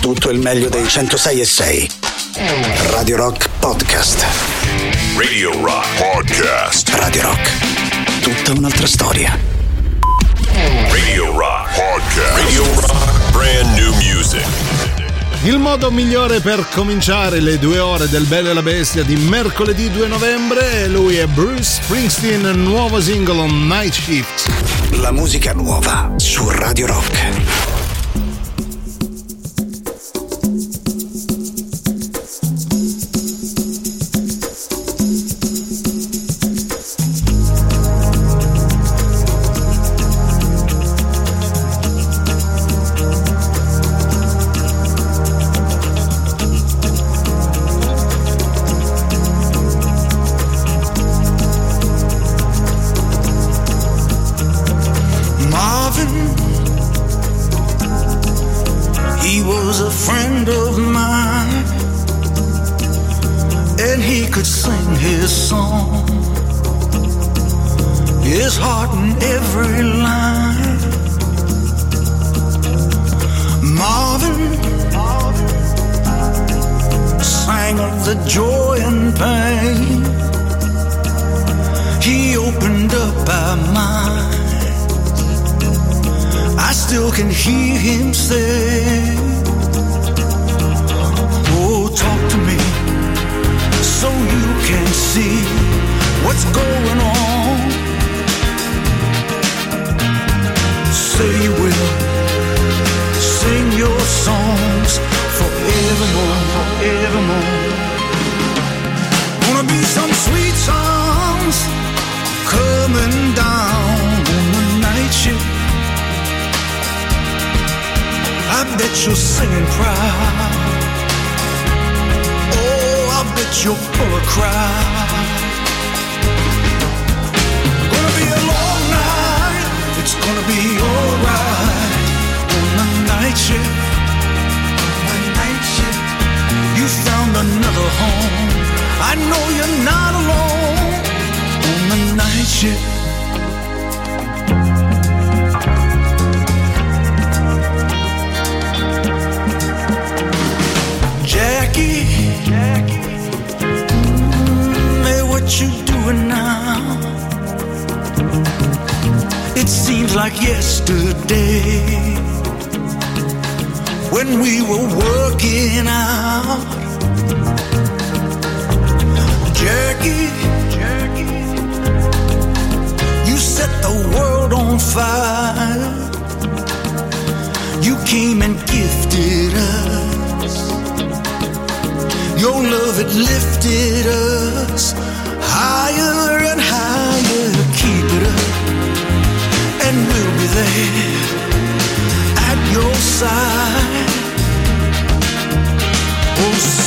tutto il meglio dei 106 e 6. Radio Rock Podcast. Radio Rock Podcast. Radio Rock. Tutta un'altra storia. Radio Rock Podcast. Radio Rock Brand New Music. Il modo migliore per cominciare le due ore del Bello e la Bestia di mercoledì 2 novembre, lui è Bruce Springsteen, nuovo singolo Night Shift. La musica nuova su Radio Rock.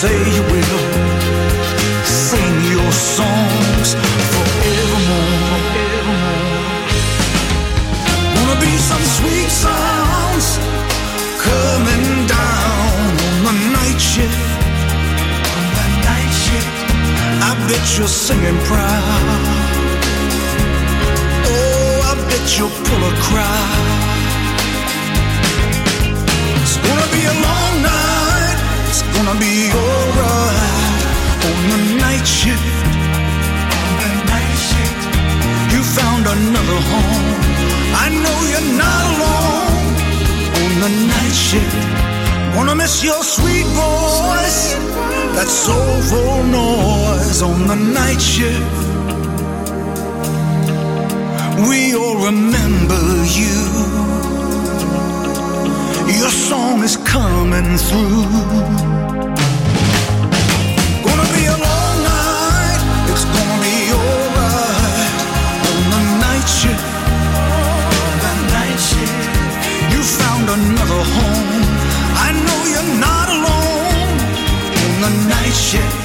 say you will sing your songs forevermore. forevermore. Wanna be some sweet sounds coming down on the night shift. On the night shift. I bet you're singing proud. Oh, I bet you'll pull a crowd. gonna be alright on the night shift. On the night shift, you found another home. I know you're not alone on the night shift. Wanna miss your sweet voice, that soulful noise on the night shift. We all remember you. Your song is coming through. the night shift.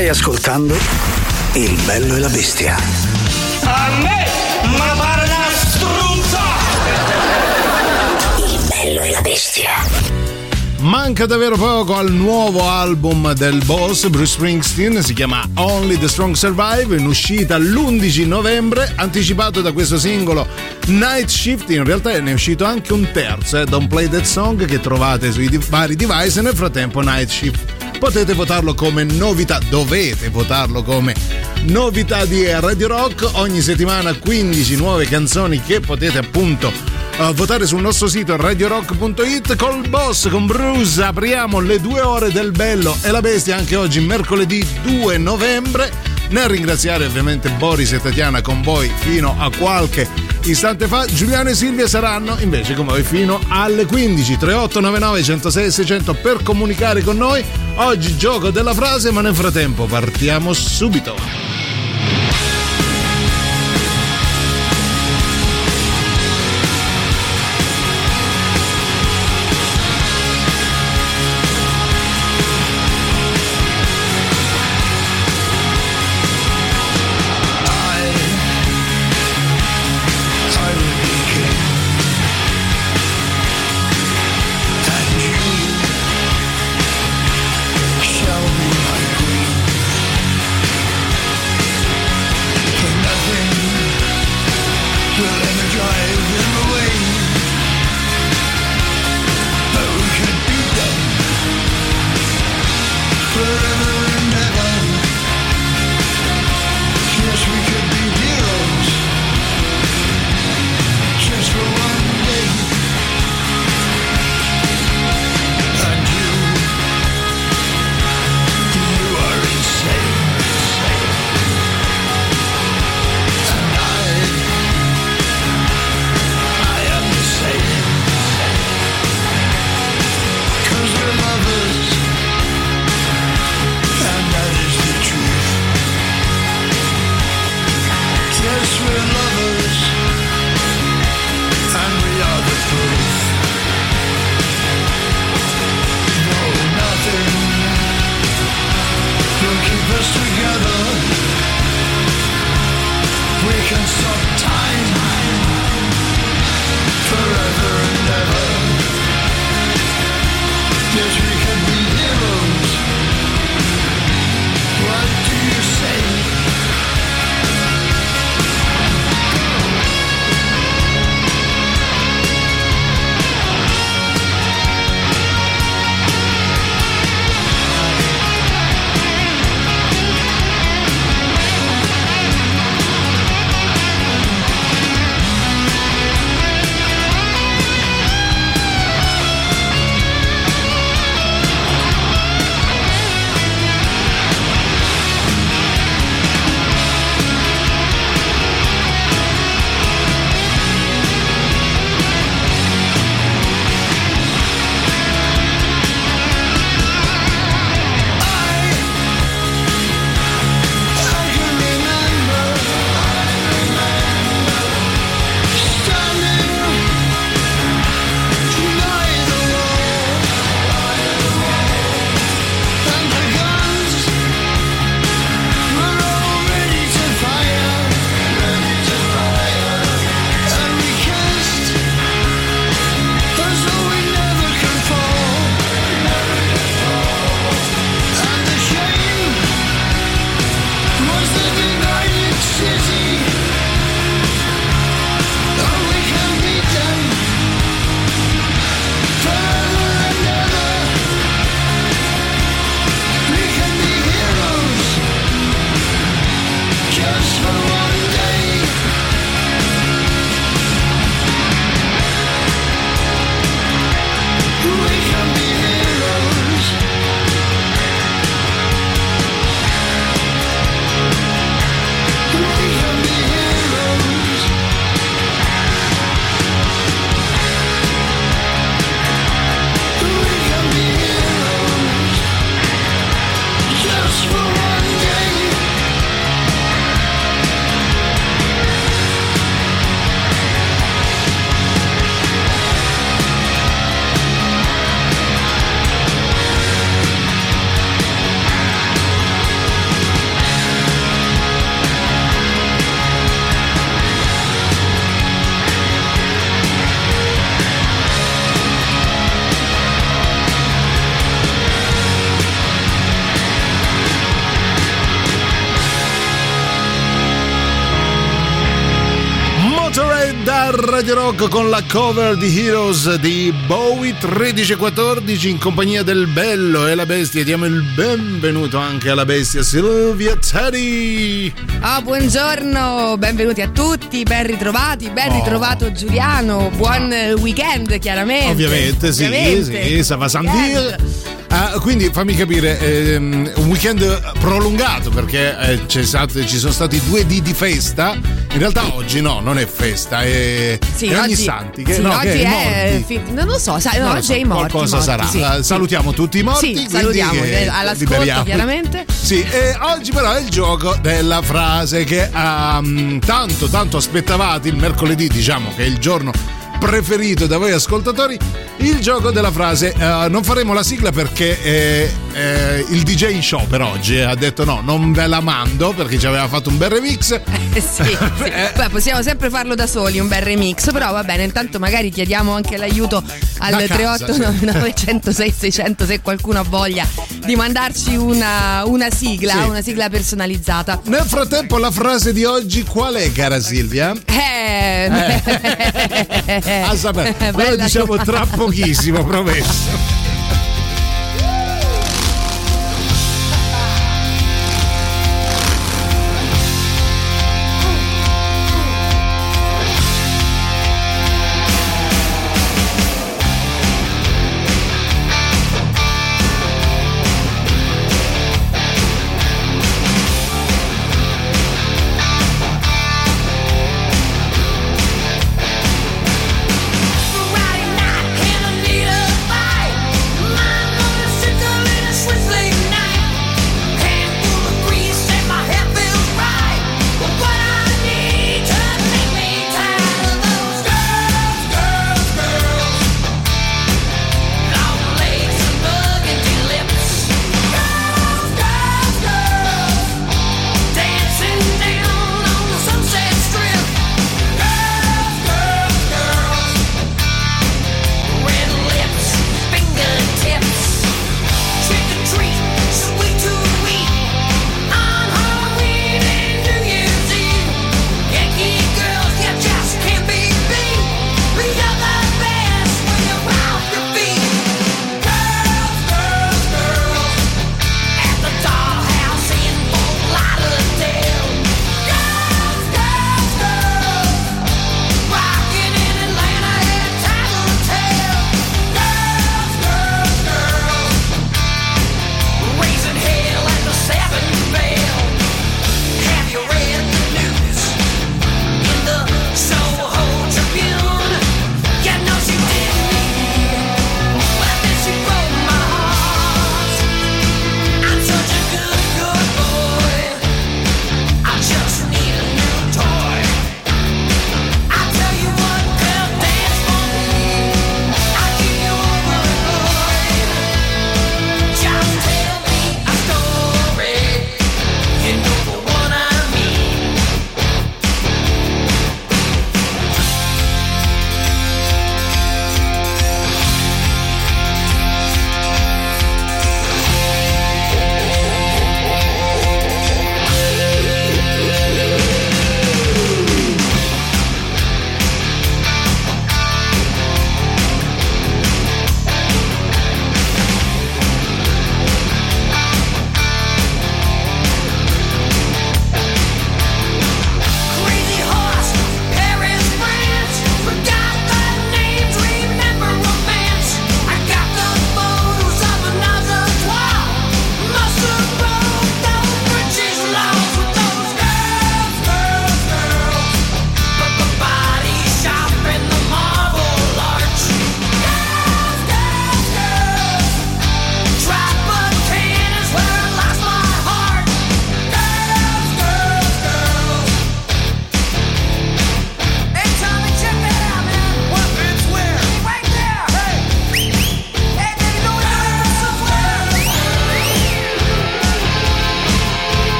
Stai ascoltando Il bello e la bestia. A me, ma pare una struzza! Il bello e la bestia. Manca davvero poco al nuovo album del boss Bruce Springsteen, si chiama Only the Strong Survive, in uscita l'11 novembre, anticipato da questo singolo Night Shift, in realtà ne è uscito anche un terzo, eh, Don't Play That Song, che trovate sui vari device e nel frattempo Night Shift potete votarlo come novità, dovete votarlo come novità di Radio Rock. Ogni settimana 15 nuove canzoni che potete appunto uh, votare sul nostro sito radiorock.it col boss, con Bruce. Apriamo le due ore del bello e la bestia anche oggi, mercoledì 2 novembre. Nel ringraziare ovviamente Boris e Tatiana con voi fino a qualche istante fa, Giuliano e Silvia saranno invece con voi fino alle 15. 3899 106 600 per comunicare con noi. Oggi gioco della frase, ma nel frattempo partiamo subito. Radio Rock con la cover di Heroes di Bowie 1314 in compagnia del bello e la bestia diamo il benvenuto anche alla bestia Silvia Teddy. Ah, buongiorno, benvenuti a tutti, ben ritrovati, ben ritrovato oh. Giuliano, buon weekend chiaramente. Ovviamente, sì, Ovviamente. sì, Sava Sandir. Ah, quindi fammi capire, ehm, un weekend prolungato perché eh, stato, ci sono stati due dì di festa. In realtà oggi no, non è festa, è, sì, oggi, santi. Che, sì, no, oggi che è, fi- non lo so, sai, no, oggi so, è i morti. Qualcosa morti, sarà. Sì, salutiamo tutti i morti. Sì, salutiamo eh, all'ascolto liberiamo. chiaramente. Sì, e oggi però è il gioco della frase che um, tanto, tanto aspettavate il mercoledì, diciamo che è il giorno preferito da voi ascoltatori il gioco della frase uh, non faremo la sigla perché eh, eh, il DJ in show per oggi eh, ha detto no non ve la mando perché ci aveva fatto un bel remix eh, sì, sì. Beh, possiamo sempre farlo da soli un bel remix però va bene intanto magari chiediamo anche l'aiuto al 3899 106 600 se qualcuno ha voglia di mandarci una, una sigla sì. una sigla personalizzata nel frattempo la frase di oggi qual è cara Silvia? eh, eh. a sapere lo diciamo tra pochissimo promesso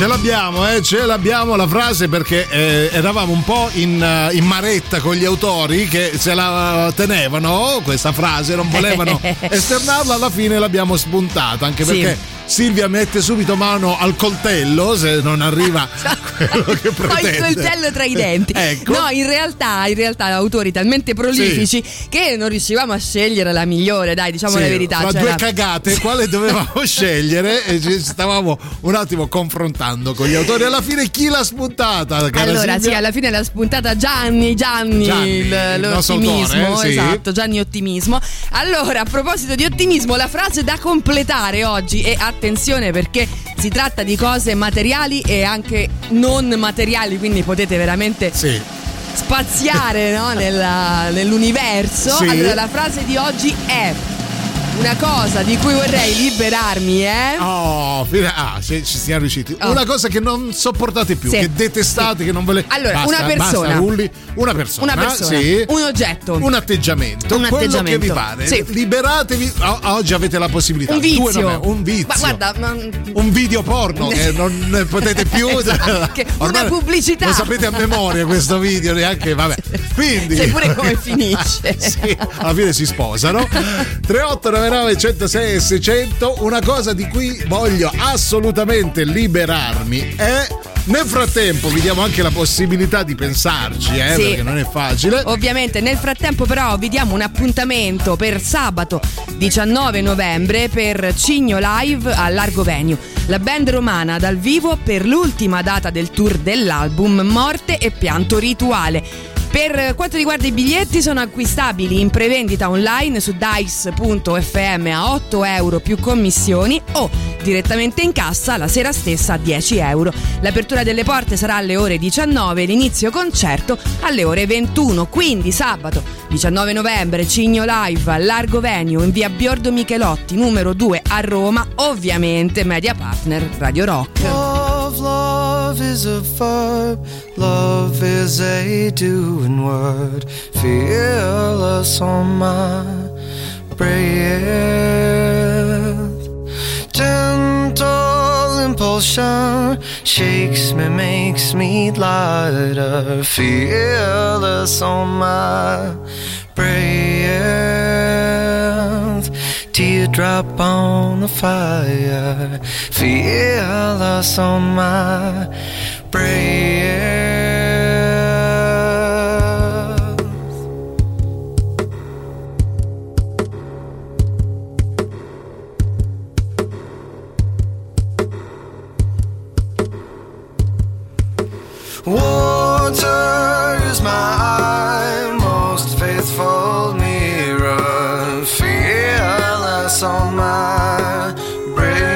Ce l'abbiamo, eh, ce l'abbiamo la frase perché eh, eravamo un po' in, uh, in, maretta con gli autori che se la tenevano questa frase, non volevano esternarla, alla fine l'abbiamo spuntata, anche perché sì Silvia mette subito mano al coltello se non arriva quello che pretende. Ho il coltello tra i denti. ecco. No, in realtà, in realtà autori talmente prolifici sì. che non riuscivamo a scegliere la migliore, dai, diciamo sì, la verità. Tra cioè due la... cagate, quale dovevamo scegliere? E ci stavamo un attimo confrontando con gli autori. Alla fine chi l'ha spuntata? Allora, Silvia? sì, alla fine l'ha spuntata Gianni, Gianni, Gianni l'ottimismo, autore, eh? esatto, Gianni Ottimismo. Allora, a proposito di ottimismo, la frase da completare oggi a attenzione perché si tratta di cose materiali e anche non materiali, quindi potete veramente sì. spaziare no? Nella, nell'universo. Sì. Allora, la frase di oggi è una cosa di cui vorrei liberarmi, eh? Oh, ah, ci siamo riusciti. Oh. Una cosa che non sopportate più, sì. che detestate, sì. che non ve le. Allora, basta, una persona. Basta, Rulli. Una persona. Una persona. Sì. Un oggetto. Un atteggiamento. Un quello atteggiamento. che vi pare. Sì. Liberatevi. oggi avete la possibilità. Un vizio. Un vizio. Ma guarda, ma... un video porno che non potete più. esatto. una pubblicità. Lo sapete a memoria questo video, neanche. Vabbè. Quindi. Sai pure come finisce. sì, alla fine si sposano. 3899 399 106 e 600 una cosa di cui voglio assolutamente liberarmi è nel frattempo vi diamo anche la possibilità di pensarci, eh, sì. perché non è facile. Ovviamente, nel frattempo, però, vi diamo un appuntamento per sabato 19 novembre per Cigno Live a Largo Venue. La band romana dal vivo per l'ultima data del tour dell'album Morte e Pianto Rituale. Per quanto riguarda i biglietti sono acquistabili in prevendita online su dice.fm a 8 euro più commissioni o direttamente in cassa la sera stessa a 10 euro. L'apertura delle porte sarà alle ore 19 e l'inizio concerto alle ore 21, quindi sabato 19 novembre Cigno Live a Largo Venue in via Biordo Michelotti numero 2 a Roma, ovviamente media partner Radio Rock. Love, is a verb, love is a doing word, fearless on my breath. Gentle impulsion shakes me, makes me lighter, fearless on my breath. Teardrop on the fire, fearless on my breath. Water is my most faithful on my breath.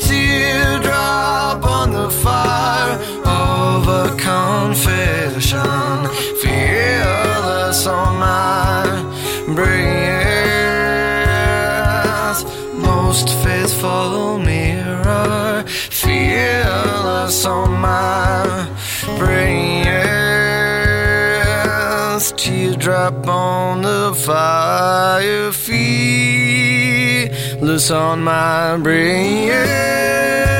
Teardrop on the fire of a confession, fearless on my breath. Most faithful mirror, fearless on my breast. Teardrop on the fire, feel fearless on my brain. Yeah.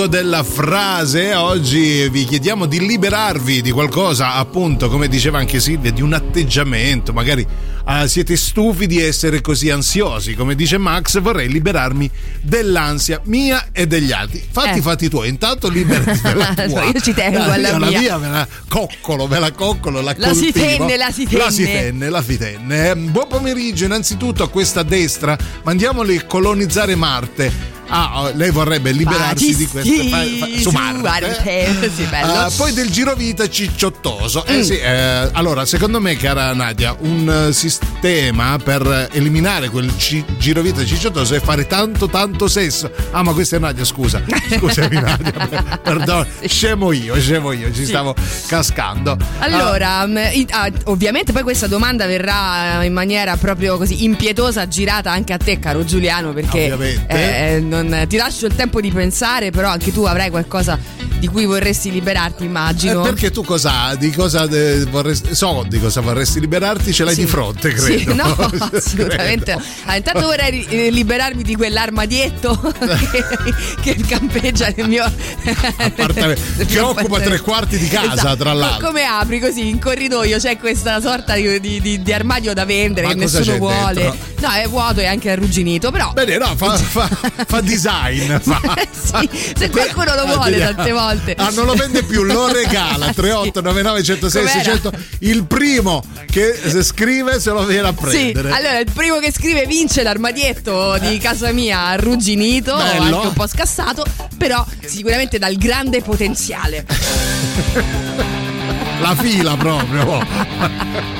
Gioco della frase. Oggi vi chiediamo di liberarvi di qualcosa, appunto, come diceva anche Silvia, di un atteggiamento. Magari uh, siete stufi di essere così ansiosi. Come dice Max, vorrei liberarmi dell'ansia mia e degli altri. Fatti i eh. fatti tuoi, intanto liberati della tua. Io ci tengo la, alla la mia. mia. me la coccolo, me la coccolo, la, la si tenne, la si tenne. La si tenne, la si tenne. Buon pomeriggio innanzitutto a questa destra. Mandiamoli colonizzare Marte Ah, oh, lei vorrebbe liberarsi di questo fa, fa, su Marte. Marte. Sì. Uh, poi del girovita cicciottoso. Eh, mm. sì, eh, allora, secondo me, cara Nadia, un uh, sistema per eliminare quel ci- girovita cicciottoso è fare tanto, tanto sesso. Ah, ma questa è Nadia, scusa. Scusami, Nadia. Perdono, sì. scemo io, scemo io, ci sì. stavo cascando. Allora, uh, ovviamente poi questa domanda verrà in maniera proprio così impietosa girata anche a te, caro Giuliano, perché eh, non non, ti lascio il tempo di pensare, però anche tu avrai qualcosa di cui vorresti liberarti, immagino. Eh, perché tu cosa, di cosa de, vorresti, so di cosa vorresti liberarti, ce l'hai sì. di fronte, credo. Sì, no, assolutamente. Ah, intanto vorrei eh, liberarmi di quell'armadietto che, che campeggia nel mio appartamento, che occupa tre quarti di casa, esatto. tra l'altro. Come apri così in corridoio c'è questa sorta di, di, di, di armadio da vendere Ma che nessuno vuole. Dentro? No, è vuoto e anche arrugginito, però. Bene, no, fa, fa, fa design. Fa, sì, se qualcuno lo vuole tante volte volte. Ah, non lo vende più, lo regala 3899 106 600. Il primo che scrive se lo viene a prendere. Sì, allora il primo che scrive vince l'armadietto di casa mia arrugginito, Bello. anche un po' scassato, però sicuramente dal grande potenziale. La fila proprio.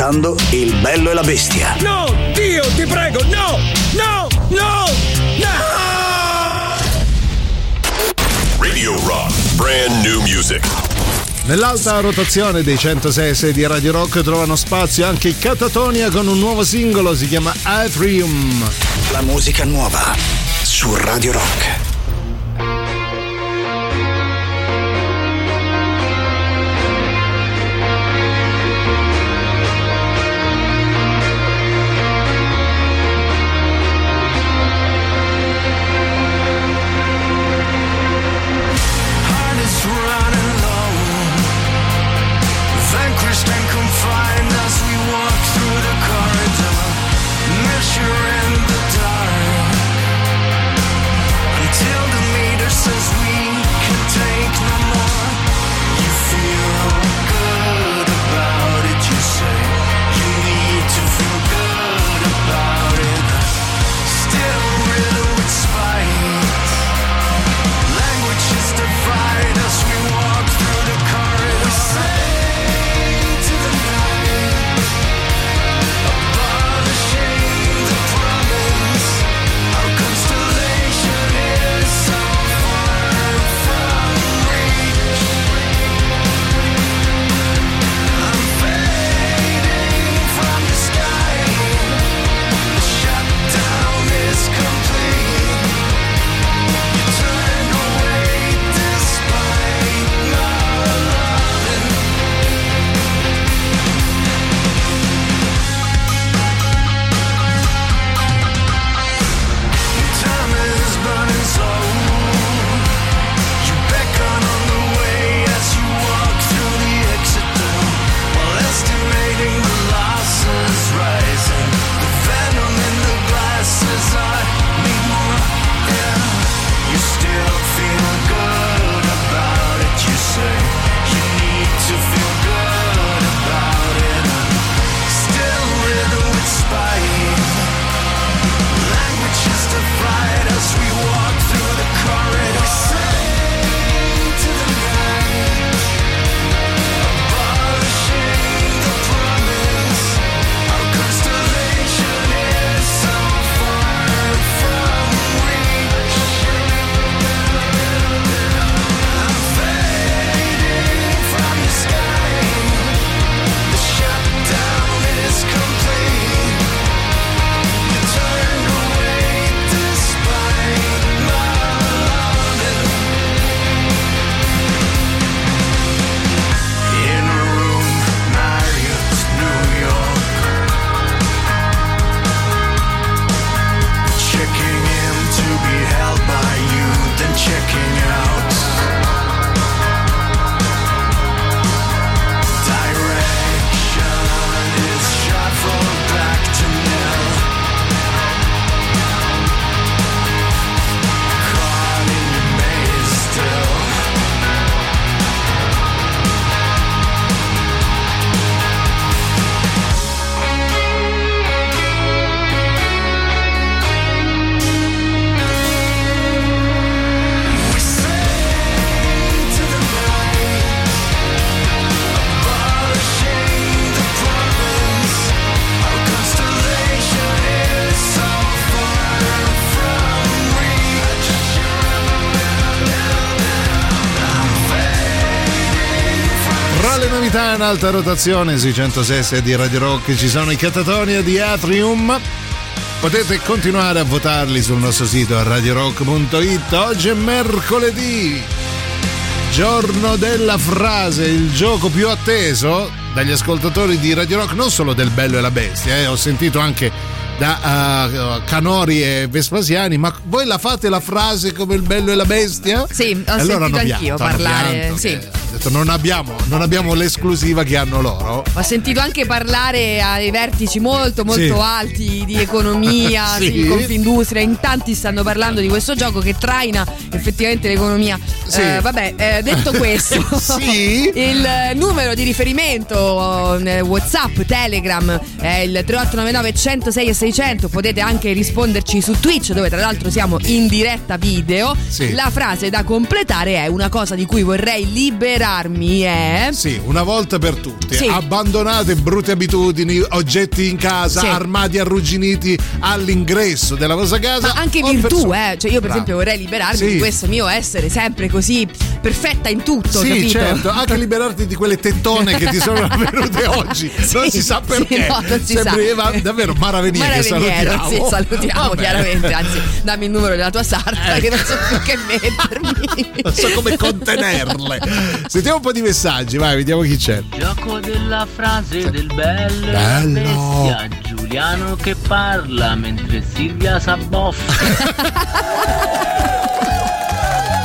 ascoltando Il bello e la bestia. No, Dio, ti prego, no! No! No! No! Radio Rock, brand new music. Nell'alta rotazione dei 106 di Radio Rock trovano spazio anche i Catatonia con un nuovo singolo, si chiama Atrium. La musica nuova su Radio Rock. Alta rotazione sui 106 di Radio Rock ci sono i Catatonia di Atrium. Potete continuare a votarli sul nostro sito radiorock.it. Oggi è mercoledì, giorno della frase, il gioco più atteso dagli ascoltatori di Radio Rock, non solo del Bello e la Bestia, eh. ho sentito anche da uh, Canori e Vespasiani, ma voi la fate la frase come il bello e la bestia? Sì, ho allora sentito anch'io parlare. Pianto, sì. Detto, non, abbiamo, non abbiamo, l'esclusiva che hanno loro. Ho sentito anche parlare ai vertici molto molto sì. alti di economia, sì. Sì, Confindustria, in tanti stanno parlando di questo gioco che traina effettivamente l'economia. Sì. Eh, vabbè, eh, detto questo, il numero di riferimento eh, WhatsApp, Telegram è il 3899 106 6 600 potete anche risponderci su Twitch dove tra l'altro siamo in diretta video. Sì. La frase da completare è una cosa di cui vorrei liberarmi è... Sì, una volta per tutte. Sì. Abbandonate brutte abitudini, oggetti in casa, Sì. armadi arrugginiti all'ingresso della vostra casa. Ma anche virtù, eh. Cioè, io, per esempio, vorrei liberarmi Sì. di questo mio essere sempre così perfetta in tutto. Sì, capito? certo, anche liberarti di quelle tettone che ti sono venute oggi. non si sa perché. no, non si Sembrava sa. davvero Maravenier che salutiamo. sì, salutiamo Vabbè. chiaramente. Anzi, dammi il numero della tua sarta che non so più che mettermi. Non so come contenerle. Sentiamo un po' di messaggi, vai, vediamo chi c'è. Gioco della frase del bello, Bello. bestia Giuliano che parla mentre Silvia s'abboffa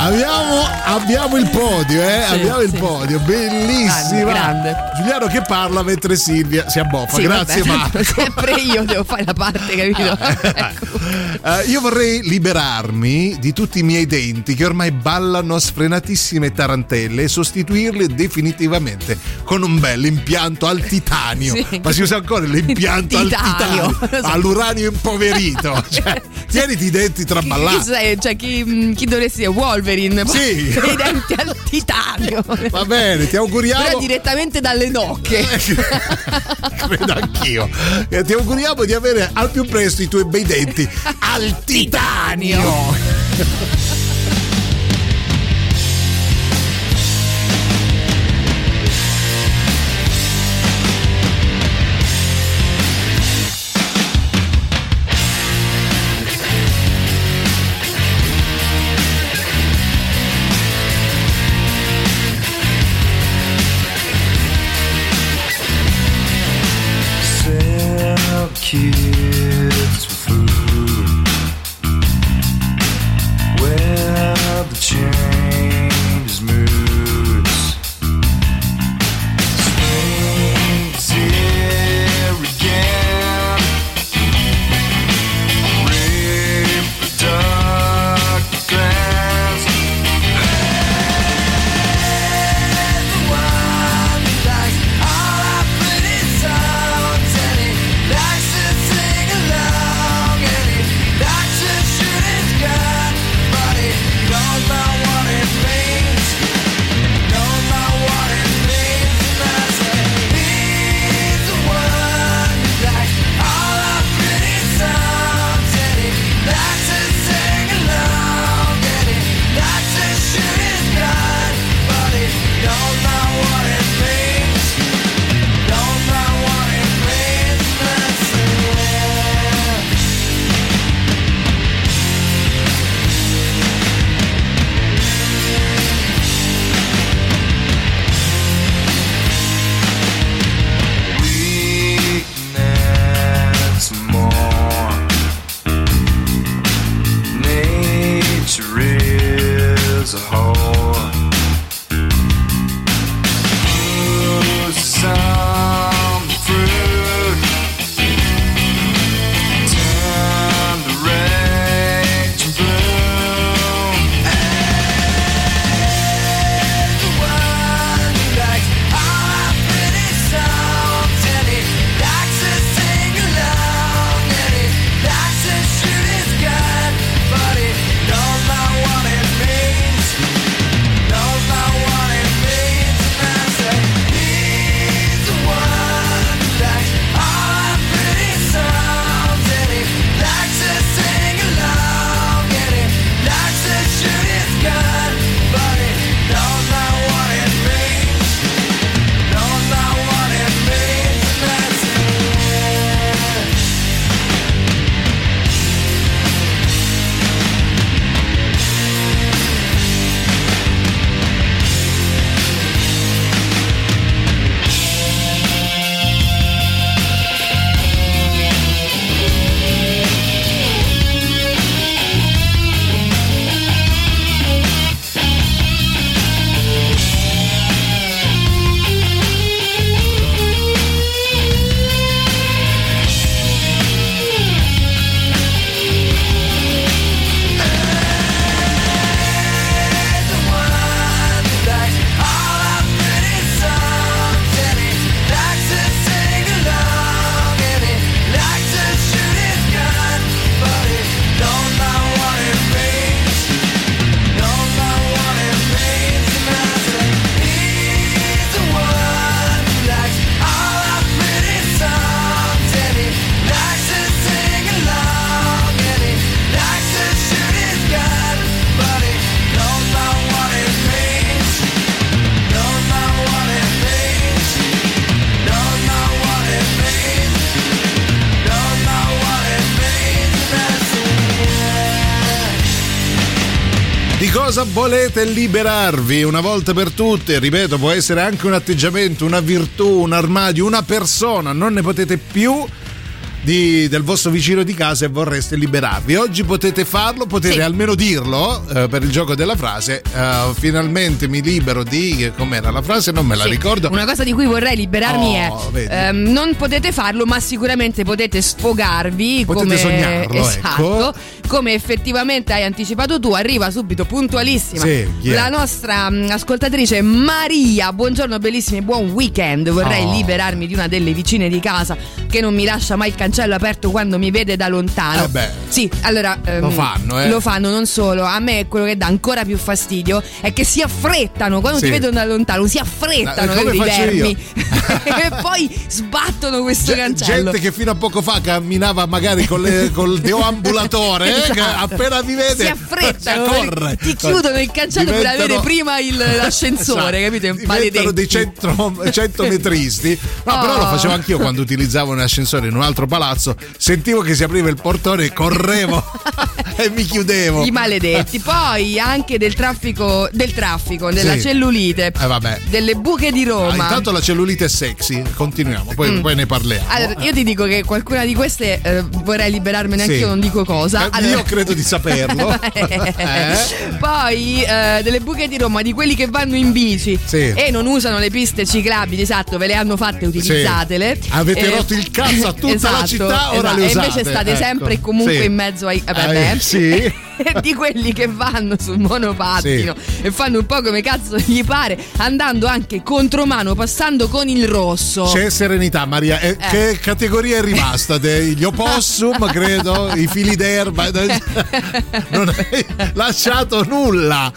Abbiamo, abbiamo il podio, eh? Sì, abbiamo il sì. podio, bellissima. Grande. Giuliano che parla mentre Silvia si abboffa. Sì, Grazie vabbè, Marco. Sempre io devo fare la parte, capito? Ecco. Eh, io vorrei liberarmi di tutti i miei denti che ormai ballano a sfrenatissime tarantelle e sostituirli definitivamente con un bel impianto al titanio. Sì. Ma si usa ancora l'impianto al Titanio. titanio, Lo so. all'uranio impoverito. Cioè, tieniti i denti Chi, traballati. sei? Cioè, chi, chi dovresti essere? Wolverine? Sì. Denti al titanio. Va bene, ti auguriamo. Però direttamente dalle nocche. Credo anch'io. E ti auguriamo di avere al più presto i tuoi bei denti al titanio. Cosa volete liberarvi una volta per tutte? Ripeto, può essere anche un atteggiamento, una virtù, un armadio, una persona, non ne potete più di, del vostro vicino di casa e vorreste liberarvi. Oggi potete farlo, potete Sì. almeno dirlo eh, per il gioco della frase. eh, finalmente mi libero di. com'era la frase? Non me la Sì. ricordo. Una cosa di cui vorrei liberarmi Oh, è: ehm, non potete farlo, ma sicuramente potete sfogarvi. Potete come, sognarlo, esatto, ecco. come effettivamente hai anticipato tu. Arriva subito puntualissima Sì, la nostra mh, ascoltatrice Maria. Buongiorno, bellissimi, buon weekend. Vorrei Oh. liberarmi di una delle vicine di casa che non mi lascia mai il cancello aperto quando mi vede da lontano. Eh beh. Sì, allora ehm, Lo fanno, eh. Lo fanno non solo. A me quello che dà ancora più fastidio è che si affrettano quando Sì. ti vedono da lontano, si affrettano Eh, come capito, i faccio io? vermi e poi sbattono questo Ge- cancello. Gente che fino a poco fa camminava magari con le- col deambulatore, eh, Esatto. appena vi vede si affrettano, si accorre. ti chiudono il cancello per Diventano- avere prima il- l'ascensore, Esatto. capito? Diventano dei centro, centometristi. No, però Oh. lo facevo anch'io quando utilizzavo un ascensore in un altro palazzo. Sentivo che si apriva il portone, correvo e mi chiudevo. I maledetti. Poi anche del traffico, del traffico, della Sì. cellulite, Eh, vabbè. delle buche di Ah, Roma. intanto la cellulite è sexy, continuiamo, poi, poi ne parliamo. Mm. Allora, io ti dico che qualcuna di queste eh, vorrei liberarmene Sì. anch'io, non dico cosa. Eh, Allora- Io credo di saperlo. Eh? Poi eh, delle buche di Roma di quelli che vanno in bici Sì. e non usano le piste ciclabili, esatto, ve le hanno fatte, utilizzatele. Avete rotto il cazzo a tutta la città, ora le E usate, invece state ecco. sempre comunque Sì. in mezzo ai. eh, vabbè. Eh, sì. di quelli che vanno sul monopattino e fanno un po' come cazzo gli pare, andando anche contromano, passando con il rosso. C'è serenità, Maria. Eh, Che categoria è rimasta? De- Gli opossum, credo, i fili d'erba. Non hai lasciato nulla.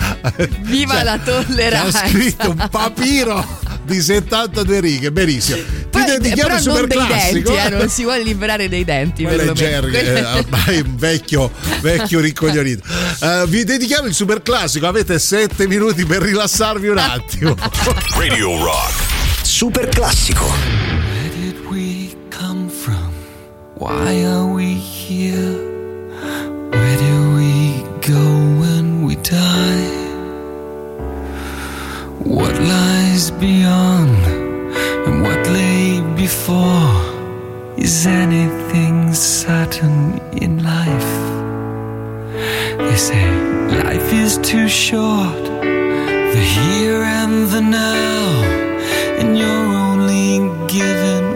Viva la tolleranza. Ha scritto un papiro di 72 righe, benissimo. Ti Poi, dedichiamo però il non super dei classico. denti, eh, non si vuole liberare dei denti. È. Jerry, eh, ormai un vecchio, vecchio ricoglionito. Eh, vi dedichiamo il super classico. Avete 7 minuti per rilassarvi un attimo. Radio Rock. Super classico. Where did we come from? Why are we here? Where do we go when we die? What lies beyond and what lay before? Is anything certain in life? They say life is too short, the here and the now, and you're only given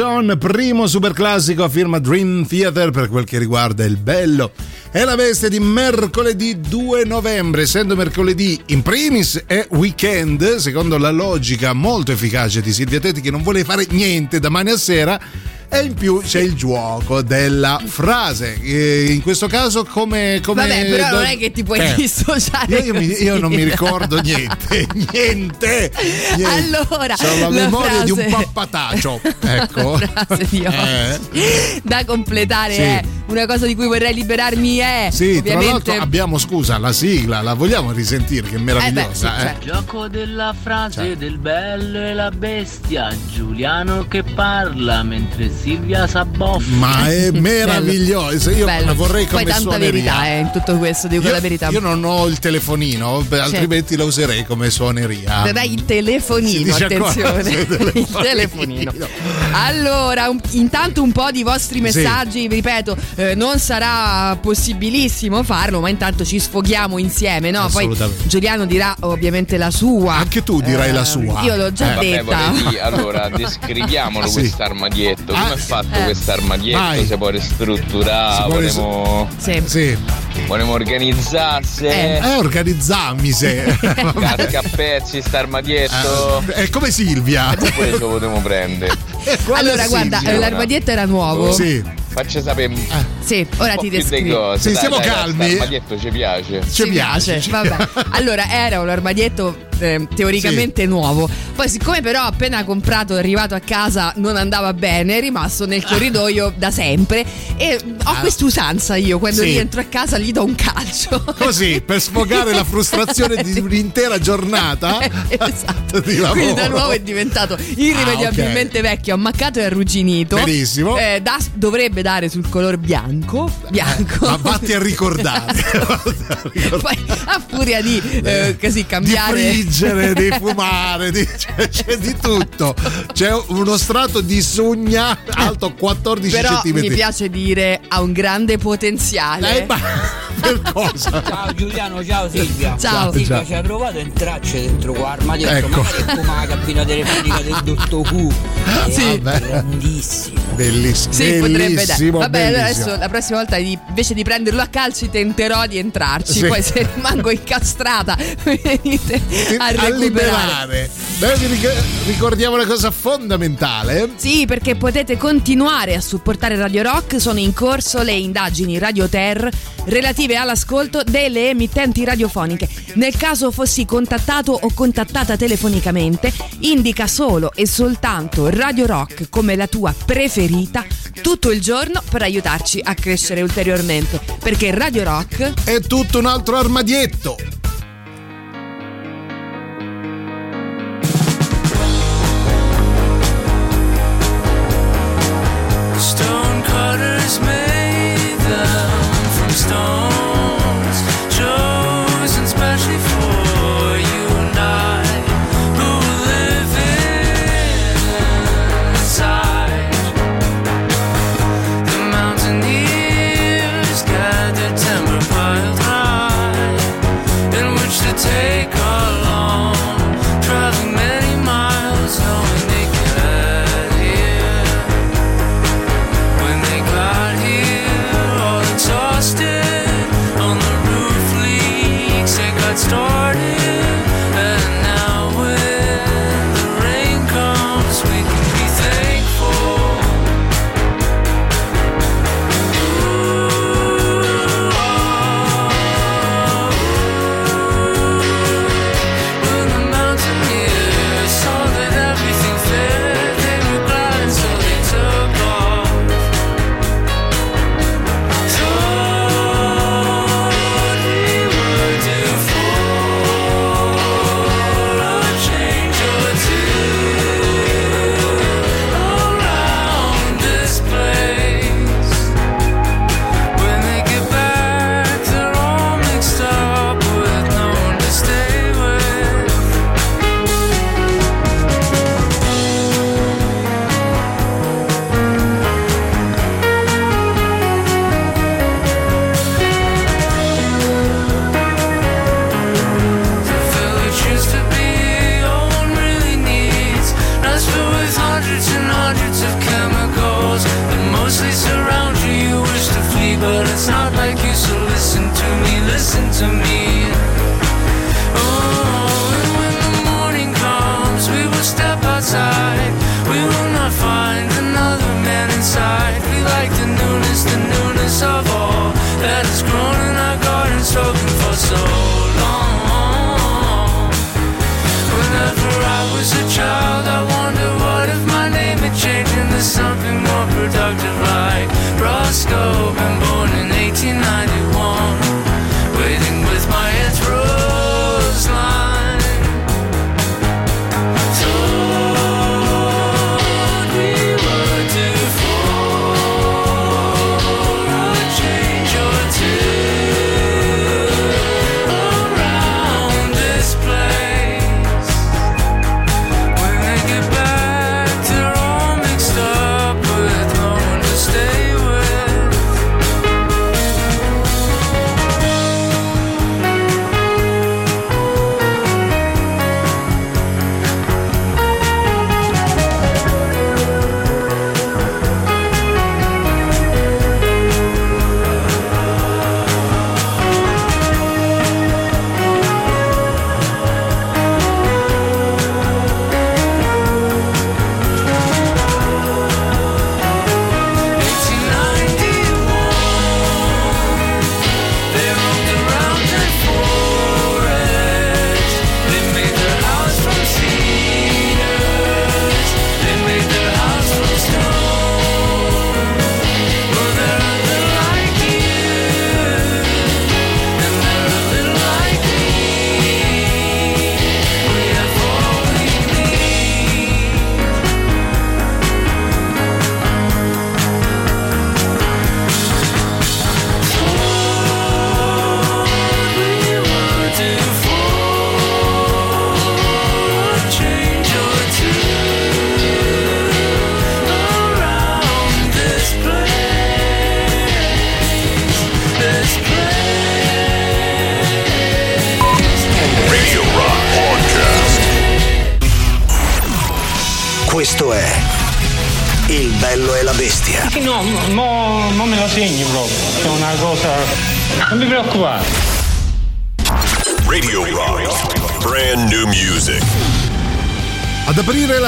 On, primo super classico a firma Dream Theater per quel che riguarda il bello. È la veste di mercoledì 2 novembre, essendo mercoledì in primis è weekend, secondo la logica molto efficace di Silvia Tetti che non vuole fare niente da mani a sera e in più c'è il gioco della frase. E in questo caso come... come Vabbè, però non è che ti puoi eh, dissociare. Io, io, mi, io, non mi ricordo niente, niente. niente. Allora, Ho la, la memoria frase... di un pappataccio. Ecco. La frase di oggi eh. da completare sì. è una cosa di cui vorrei liberarmi è. Sì, ovviamente... tra l'altro abbiamo, scusa, la sigla, la vogliamo risentire, che è meravigliosa. Eh beh, sì, certo. Gioco della frase certo. del bello e la bestia, Giuliano che parla mentre Silvia Saboffi. Ma è meraviglioso, io Bello. la vorrei come Poi tanta suoneria. verità eh, in tutto questo, dico io, la verità. Io non ho il telefonino, beh, altrimenti la userei come suoneria. Dai il telefonino, attenzione. il telefonino. Allora, un, intanto un po' di vostri messaggi, sì. ripeto, eh, non sarà possibilissimo farlo, ma intanto ci sfoghiamo insieme, no? Poi Giuliano dirà ovviamente la sua. Anche tu dirai eh, la sua. Io l'ho già eh. detta. Vabbè, allora, descriviamolo sì. questo armadietto. Come ah, è fatto eh. questo armadietto? Vai. Si può ristrutturare, volevamo, sì. sì. volevamo organizzarsi. Eh, eh organizzammi se. Casca a pezzi sta armadietto. Eh, è come Silvia. Poi ce lo potremo prendere. Allora, guarda, Silvia? l'armadietto era nuovo. Sì. Faccia sapere. Sì, ora ti descrivo. Sì, dai, siamo dai, calmi. L'armadietto ci piace. Ci, ci piace. piace. Vabbè. Allora, era un armadietto eh, teoricamente sì. nuovo. Poi, siccome però appena comprato è arrivato a casa non andava bene, è rimasto nel corridoio da sempre. E ho ah. quest'usanza io quando sì. rientro a casa gli do un calcio. Così, per sfogare la frustrazione di un'intera giornata. esatto. Quindi da nuovo è diventato irrimediabilmente ah, okay. vecchio, ammaccato e arrugginito. Benissimo. Eh, da, dovrebbe dare sul colore bianco. Bianco. Eh, ma vatti a ricordare. Poi a furia di eh, così cambiare. Di friggere, di fumare, di, cioè, c'è di tutto. C'è uno strato di sugna alto 14 Però cm. Mi piace dire ha un grande potenziale. Eh, ma per cosa? Ciao Giuliano, ciao Silvia. Ciao. Silvia ci ha provato a entrarci dentro qua armadio ecco. magari è come la cabina telefonica del dottor Q. Sì. grandissimo. Bellissimo. Sì, bellissimo, potrebbe dare. Vabbè, bellissimo. adesso la prossima volta invece di prenderlo a calci tenterò di entrarci. Sì. Poi se rimango incastrata venite a recuperare. Beh, vi ricordiamo una cosa fondamentale. Sì, perché potete continuare a supportare Radio Rock. Sono in corso le indagini Radio Ter relative all'ascolto delle emittenti radiofoniche. Nel caso fossi contattato o contattata telefonicamente, indica solo e soltanto Radio Rock come la tua preferita tutto il giorno per aiutarci a crescere ulteriormente. Perché Radio Rock è tutto un altro armadietto. take a long.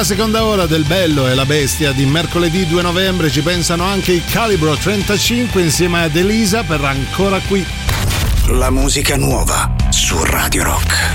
Nella seconda ora del Bello e la Bestia di mercoledì 2 novembre ci pensano anche i Calibro 35 insieme ad Elisa per Ancora Qui. La musica nuova su Radio Rock.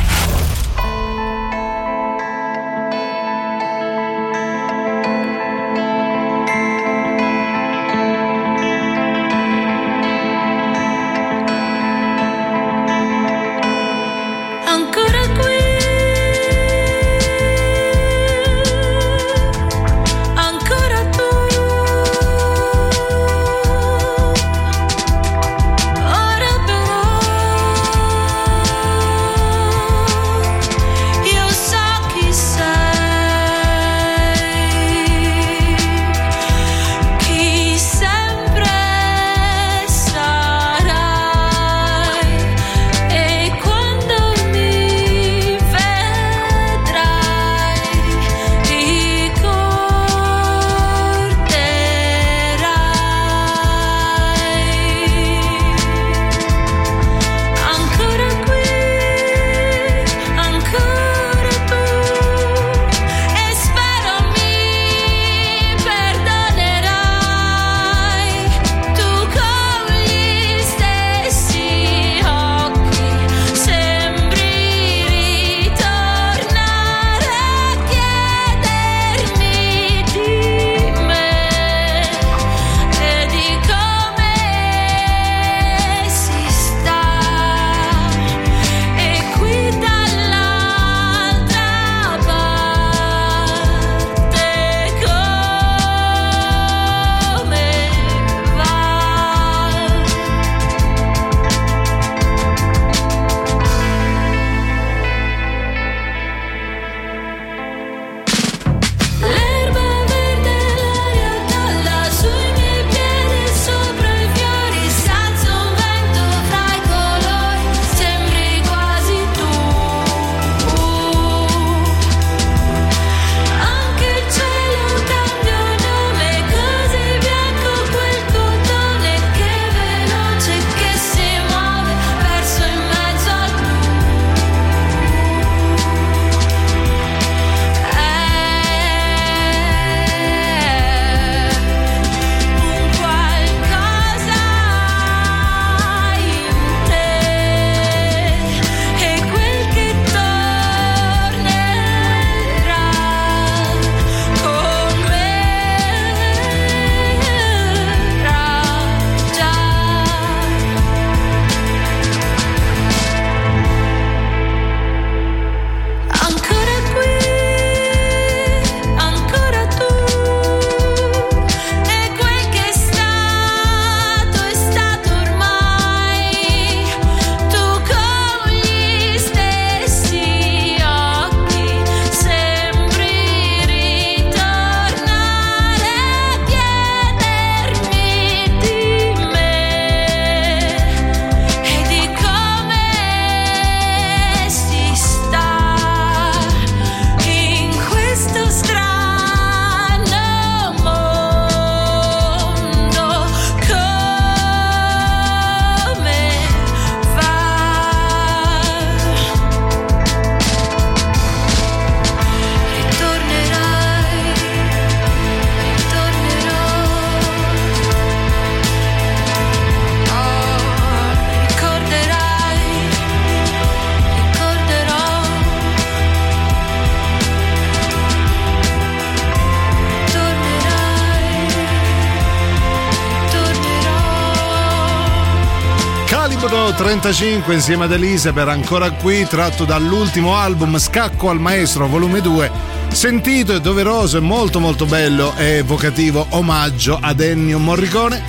1985 insieme ad Elizabeth ancora qui tratto dall'ultimo album Scacco al Maestro volume 2 sentito e doveroso e molto molto bello e evocativo omaggio ad Ennio Morricone.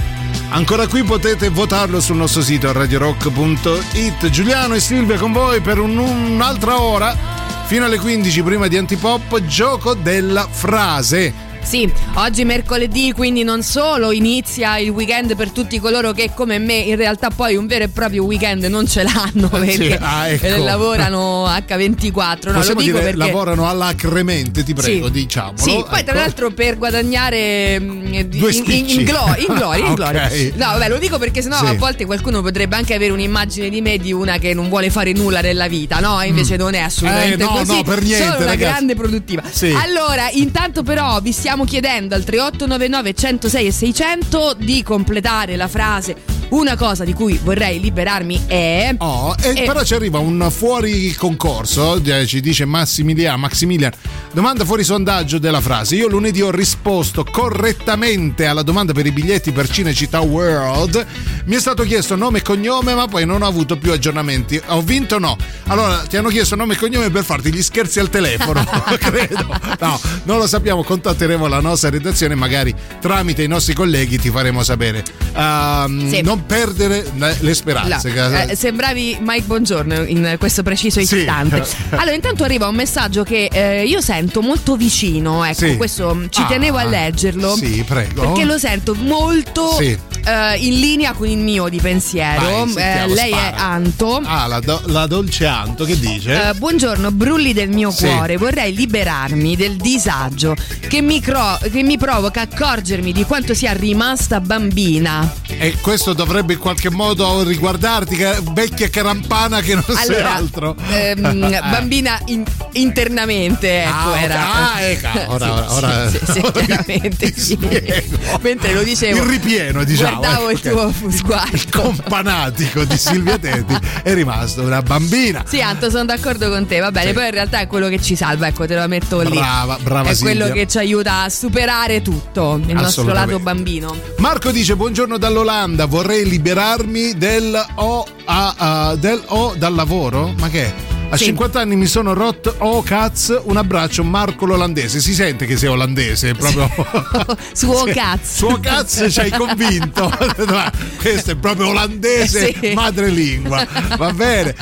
Ancora qui potete votarlo sul nostro sito radiorock.it. Giuliano e Silvia con voi per un, un'altra ora, fino alle 15 prima di Antipop, gioco della frase. Sì, oggi mercoledì, quindi non solo inizia il weekend per tutti coloro che come me in realtà poi un vero e proprio weekend non ce l'hanno perché ah, ecco. eh, lavorano H24. No, lo Possiamo dire perché lavorano all'acremente, ti prego, Sì. diciamolo. Sì, poi tra Ecco. l'altro per guadagnare mm, in, Due in, spicci. in glo- in gloria, in gloria. No, vabbè, lo dico perché sennò Sì. a volte qualcuno potrebbe anche avere un'immagine di me di una che non vuole fare nulla nella vita, no? Invece non è assolutamente Eh, no, così. no, per niente, Sono una ragazzi. grande produttiva. Sì. Allora, intanto però vi stiamo chiedendo al 3899 106 e 600 di completare la frase una cosa di cui vorrei liberarmi è Oh, e E- però ci arriva un fuori concorso, eh, ci dice Massimiliano, Maximilian, domanda fuori sondaggio della frase. Io lunedì ho risposto correttamente alla domanda per i biglietti per Cinecittà World. Mi è stato chiesto nome e cognome, ma poi non ho avuto più aggiornamenti. Ho vinto o no? Allora, ti hanno chiesto nome e cognome per farti gli scherzi al telefono, credo. No, non lo sappiamo, contatteremo la nostra redazione, magari tramite i nostri colleghi ti faremo sapere. Ehm, Sì. Non perdere le- speranze. No, eh, sembravi Mike Buongiorno in questo preciso Sì. istante. Allora, intanto arriva un messaggio che eh, io sento molto vicino. Ecco, Sì. questo ci Ah, tenevo a leggerlo. sì, prego. Perché lo sento molto Sì. Eh, in linea con il mio di pensiero. Vai, sentiamo, Eh, lei spara. è Anto. Ah, la, do- la dolce Anto che dice? Eh, buongiorno, brulli del mio Sì. cuore. Vorrei liberarmi del disagio che mi, cro- che mi provoca accorgermi di quanto sia rimasta bambina. E questo dovrebbe in qualche modo riguardarti, che vecchia carampana che non sei Allora, altro. ehm, bambina in- internamente, ecco, Ah, era. Ah, ecco, ora- ora- ora- Sì, sì, sì, ora- chiaramente ti sì. spiego. Mentre lo dicevo. Il ripieno, diciamo. Guardavo il tuo sguardo. Il companatico di Silvia Teti è rimasto una bambina. Sì, Anto, sono d'accordo con te. Va bene, Sì. poi in realtà è quello che ci salva, ecco, te lo metto lì. Brava, brava È Silvia. quello che ci aiuta a superare tutto, il nostro lato bambino. Marco dice buongiorno dall'Olanda, vorrei liberarmi del O, a- a- del o dal lavoro? Ma che è? A Sì. 50 anni mi sono rotto oh cazzo, un abbraccio Marco l'olandese. Si sente che sei olandese, proprio. Suo cazzo. Suo cazzo ci hai convinto. Questo è proprio olandese, Sì. madrelingua. Va bene.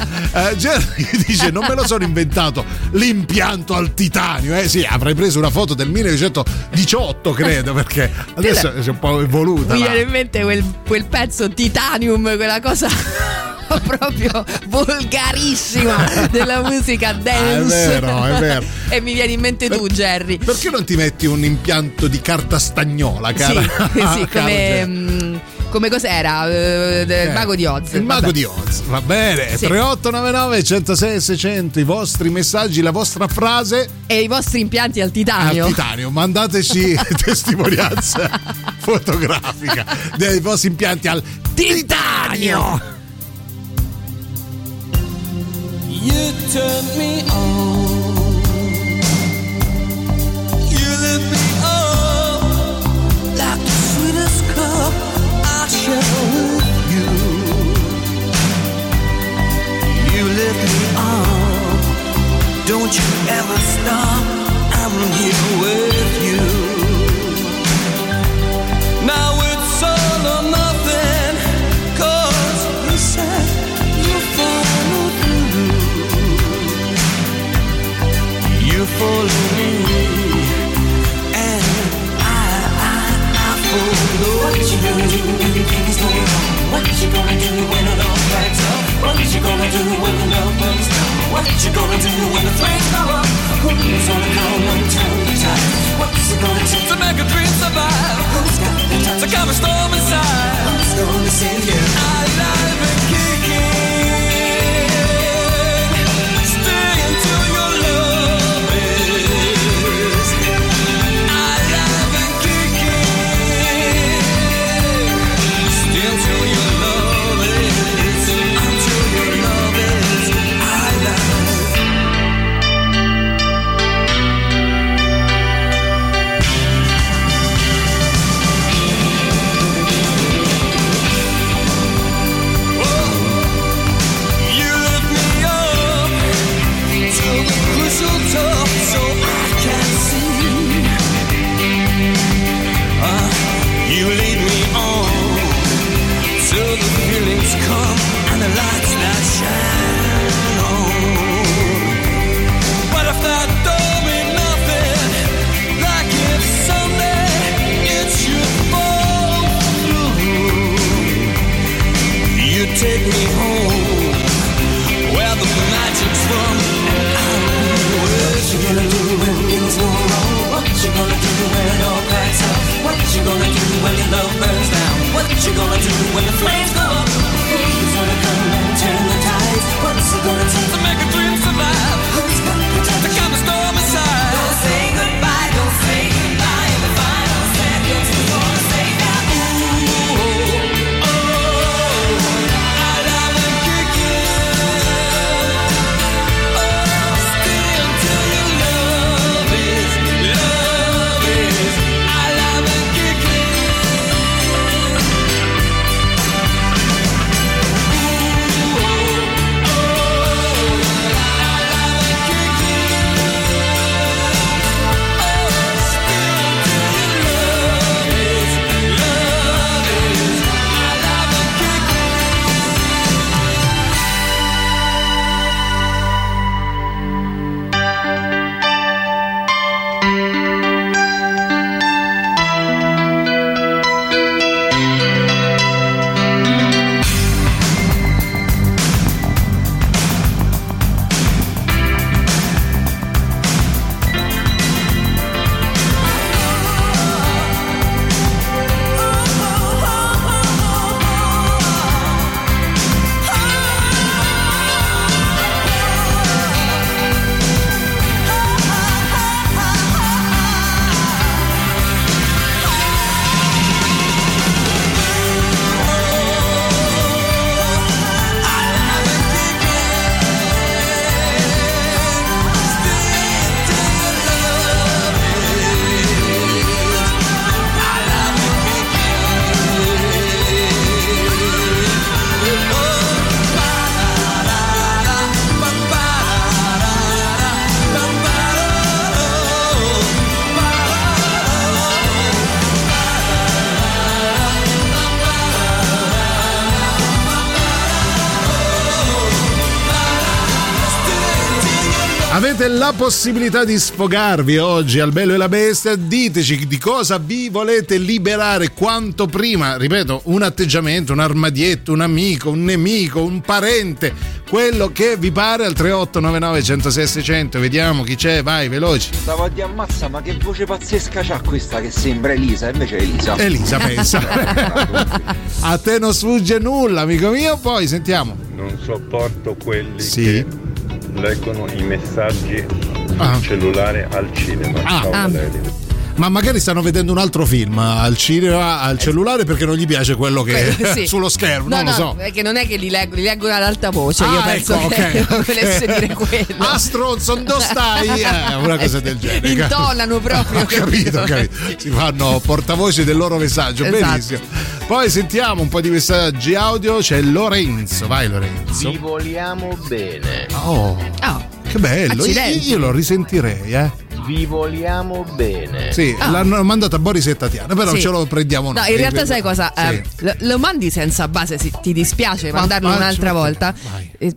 Jerry dice: Non me lo sono inventato l'impianto al titanio. Eh sì, avrei preso una foto del 1918, credo, perché adesso è un po' evoluta. Mi viene in mente quel, quel pezzo titanium, quella cosa proprio volgarissima della musica dance. Ah, è vero, è vero. e mi viene in mente tu, Jerry. Perché non ti metti un impianto di carta stagnola, cara? sì, sì, cara come, mm, come cos'era? Eh, del Eh, mago di Oz. Il mago Vabbè. di Oz, va bene. Sì. 3899 106 600, i vostri messaggi, la vostra frase E i vostri impianti al al titanio. titanio. Mandateci testimonianza fotografica dei vostri impianti al titanio. You turn me on. You lift me up like the sweetest cup I share with you. You me up. Don't you ever stop. I'm here with you. Do when the things go wrong? What you gonna do when the love backs up? What you gonna do when the love burns down? What you gonna do when the flames go up? Who's gonna come and turn the tide? What's it gonna take to make a dream survive? Who's got the time to calm a storm inside? Who's gonna save you? Alive and kicking. Possibilità di sfogarvi oggi al Bello e la Bestia. Diteci di cosa vi volete liberare quanto prima. Ripeto, un atteggiamento, un armadietto, un amico, un nemico, un parente, quello che vi pare al 3899 106 600. Vediamo chi c'è, vai, veloci. Stavo a dire ammazza, ma che voce pazzesca c'ha questa che sembra Elisa, invece è Elisa. Elisa pensa. a te non sfugge nulla, amico mio. Poi sentiamo. Non sopporto quelli Sì. che leggono i messaggi Ah. cellulare al cinema. Ah. Ciao Ah. Valerio. Ma magari stanno vedendo un altro film al cinema, al cellulare perché non gli piace quello che Quello, sì. sullo schermo, No, non no, lo so. perché non è che li leggo, li leggo ad alta voce. io Ah, penso ecco, che ok, volesse ok. dire quello. Ah, stronzo, dove stai? Eh, una cosa del genere. Intonano proprio. Ho capito, ho capito. Si fanno portavoce del loro messaggio, Esatto. benissimo. Poi sentiamo un po' di messaggi audio, c'è Lorenzo, vai Lorenzo. Vi vogliamo bene. Oh, che bello, io, Accidenti. io lo risentirei, eh. Vi vogliamo bene. Sì, Ah. l'hanno mandato a Boris e Tatiana, però Sì. ce lo prendiamo noi. No, in realtà sai cosa? Sì. Eh, lo, lo mandi senza base, sì, ti dispiace Ma- mandarlo ma- un'altra volta. Eh,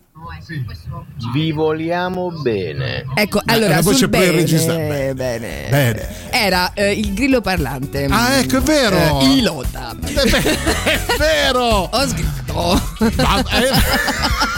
Vi vogliamo bene. ecco, Ma allora la voce bene, registrata. bene. Bene. Era eh, il grillo parlante. Ah, ecco, è vero. Eh, Ilota. È vero. Ho scritto. Ma- eh,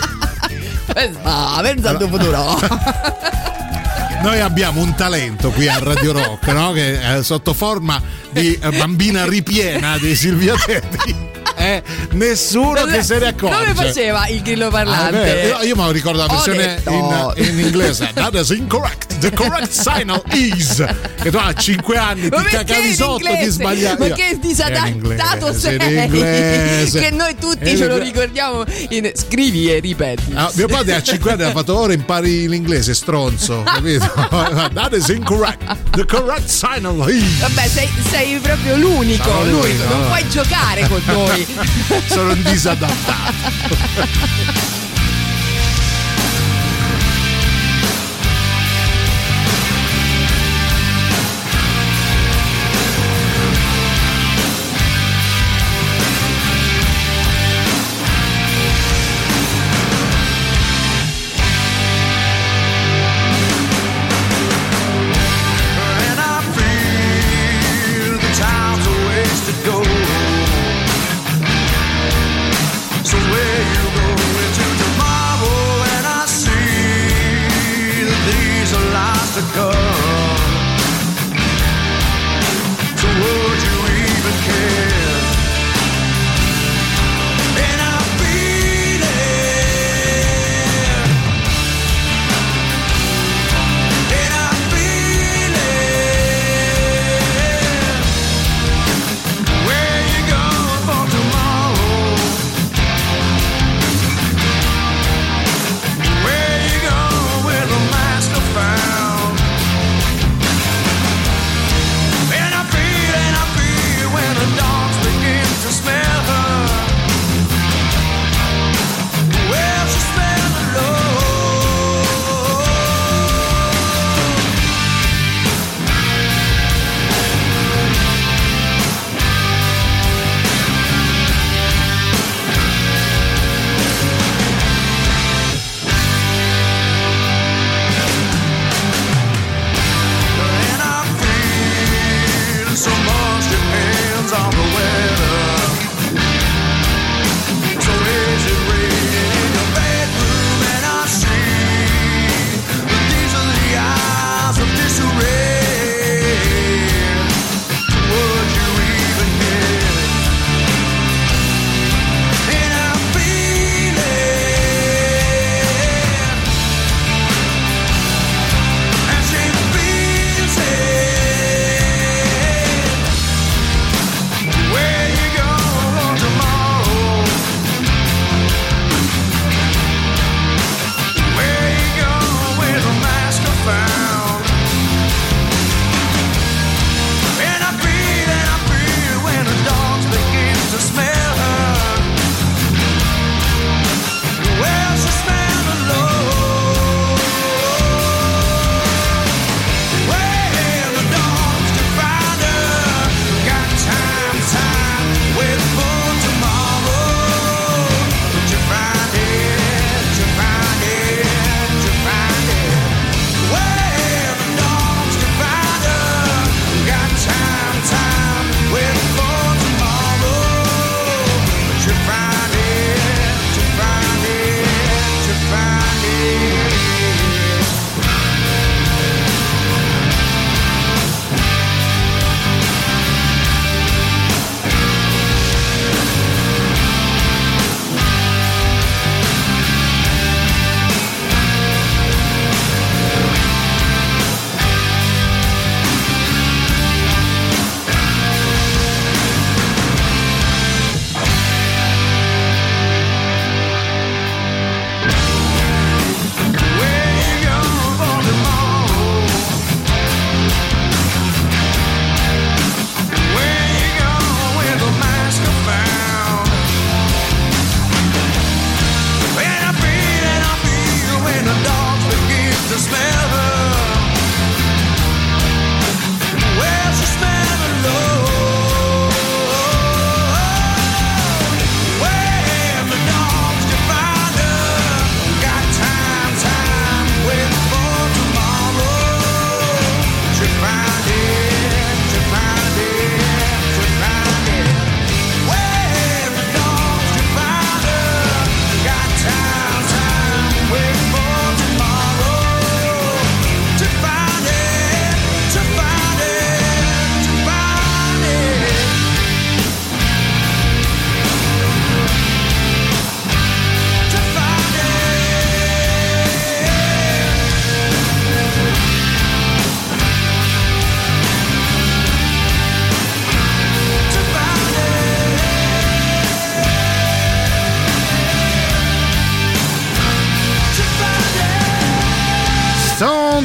Ah, pensa al tuo futuro. Noi abbiamo un talento qui a Radio Rock, no? Che è sotto forma di bambina ripiena di Silvia Tetti. Eh, nessuno che se ne accorge. Come faceva il grillo Ah, parlante? vero. Io mi ricordo la versione in, in inglese. That is incorrect. The correct signal is. Che tu a 5 anni Ma ti in sotto, ti sbagliavi. Ma che disadattato sei? Che noi tutti ce lo ricordiamo. in- Scrivi e ripeti. Ah, mio padre a 5 anni ha fatto ora impari l'inglese, stronzo, capito? That is incorrect. The correct signal is. Vabbè, sei, sei proprio l'unico, l'unico. Non no. puoi giocare con noi. Sono un disadattato.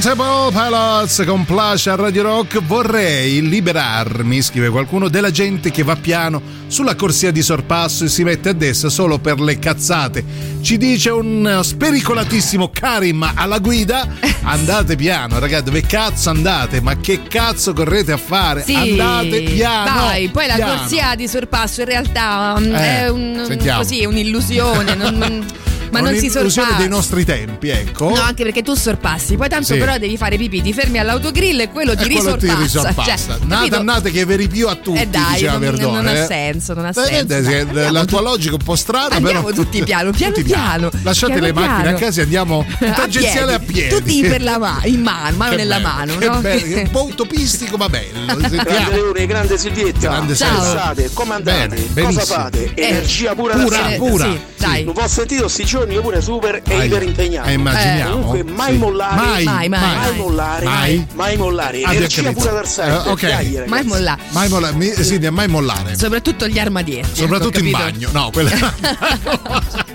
Temple Pilots con Plush a Radio Rock vorrei liberarmi, scrive qualcuno, della gente che va piano sulla corsia di sorpasso e si mette a destra solo per le cazzate. Ci dice un spericolatissimo Karim alla guida, andate piano ragazzi, dove cazzo andate? Ma che cazzo correte a fare? Sì, andate piano. Vai, poi la piano. corsia di sorpasso in realtà mm, Eh, è un- così, un'illusione. non- ma non si sorpassa. dei nostri tempi, ecco. No, anche perché tu sorpassi, poi tanto Sì. però devi fare pipì, ti fermi all'autogrill e quello ti E quello ti risorpassa. risorpassa. Cioè, Nate capito? annate che veri più a tutti, Eh dai, diceva non, Verdone. non ha eh. senso, non ha Eh, senso. Dai, se- andiamo la tua logica è un po' strana, Andiamo però. tutti piano, piano tutti piano. Lasciate piano le macchine piano. a casa e andiamo in tangenziale a piedi. Tutti per la mano, in mano, mano Che nella bello, mano, che no? bello, un po' utopistico ma bello. Grande. Leone, grande Silvietta. Grande Ciao. Come andate? Bene, benissimo. Cosa fate? Eh, Energia pura, pura, pura. Sì, dai. Non ho sentito sti giorni io pure super e Vai. iper impegnato. Eh, immaginiamo. Comunque mai Sì. mollare, Mai, Mai, mai, mai mai. mollare, Mai. mai mollare. Ah, Energia capito. sempre. Eh, ok. Dai, ragazzi. Mai mollare. Mai molla- mi- sì, mai mollare. Soprattutto gli armadietti. Soprattutto ecco, in capito? bagno. No, quella.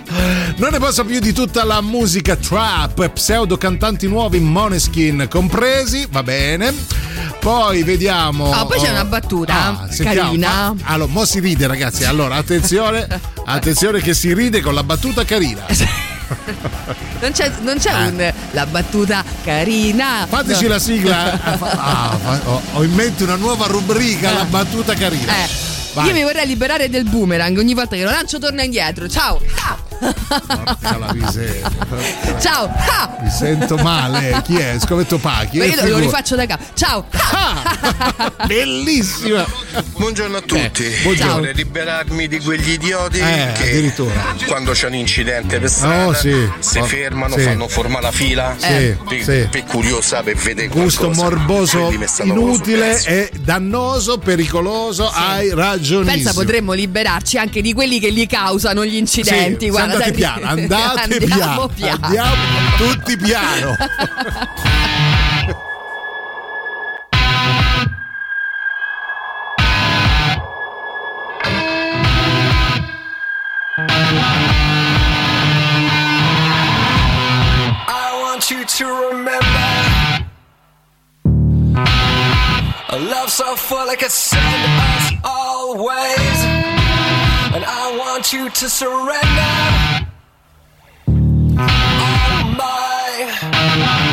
Non ne posso più di tutta la musica trap, pseudo cantanti nuovi, Moneskin compresi, va bene. Poi vediamo. Ah, poi c'è una battuta Ah, sentiamo. carina. Ah, Allora, mo si ride, ragazzi. Allora, attenzione, attenzione che si ride con la battuta carina. Non c'è, non c'è un la battuta carina. Fateci No. la sigla. Ah, ah, ho, ho in mente una nuova rubrica, la battuta carina. Eh. Io mi vorrei liberare del boomerang. Ogni volta che lo lancio torna indietro. Ciao. Ah! Porca la miseria. porca Ciao. Ah! Mi sento male. Chi è? Scommetto Pachi. Ma io lo rifaccio da capo. Ciao. Ah, bellissima. Buongiorno a tutti. Eh, buongiorno. Vorrei liberarmi di quegli idioti Eh, che addirittura. quando c'è un incidente per strada Oh, sì. si Oh, fermano, sì. fanno formare la fila Sì, Eh. per, sì. per curiosa, per vedere Gusto qualcosa. morboso, inutile e dannoso, pericoloso. Hai ragionissimo. Pensa, potremmo liberarci anche di quelli che li causano gli incidenti. Sì, andate dai. piano, andate Andiamo piano, andiamo tutti piano. I want you to remember a love so full it could send us always. And I want you to surrender all my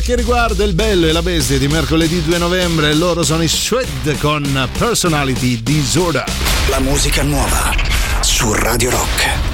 quel che riguarda il bello e la bestia di mercoledì 2 novembre, loro sono i Shred con Personality Disorder. La musica nuova su Radio Rock.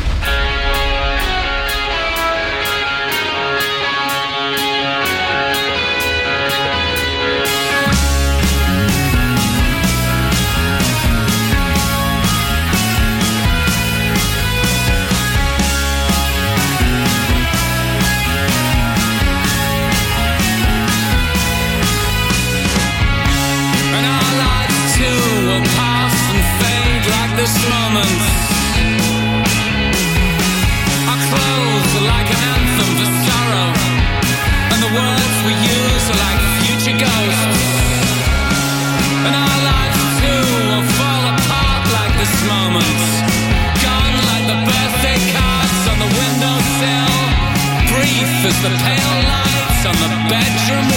As the pale lights on the bedroom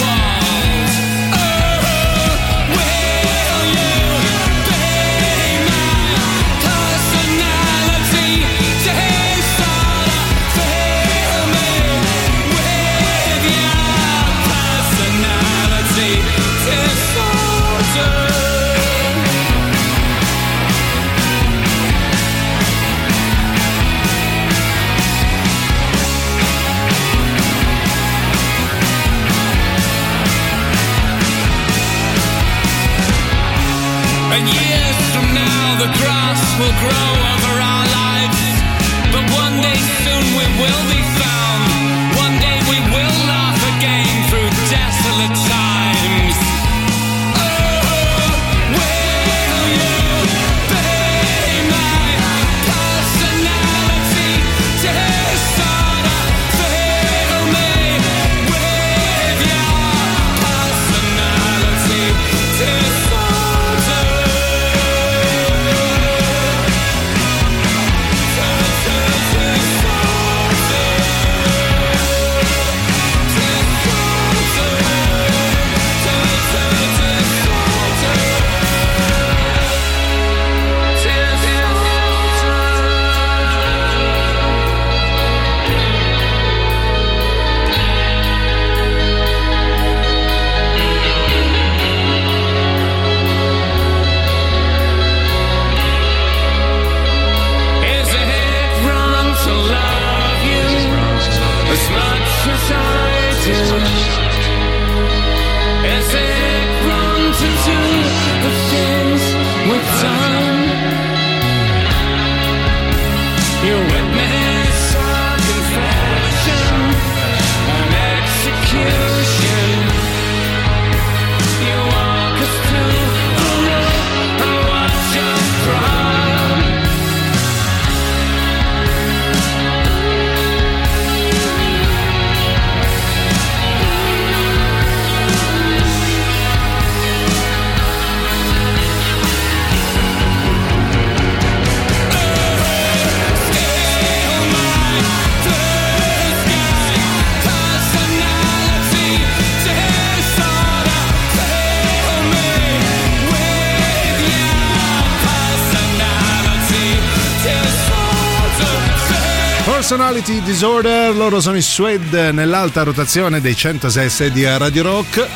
Disorder, loro sono i Suede nell'alta rotazione dei 106 di Radio Rock.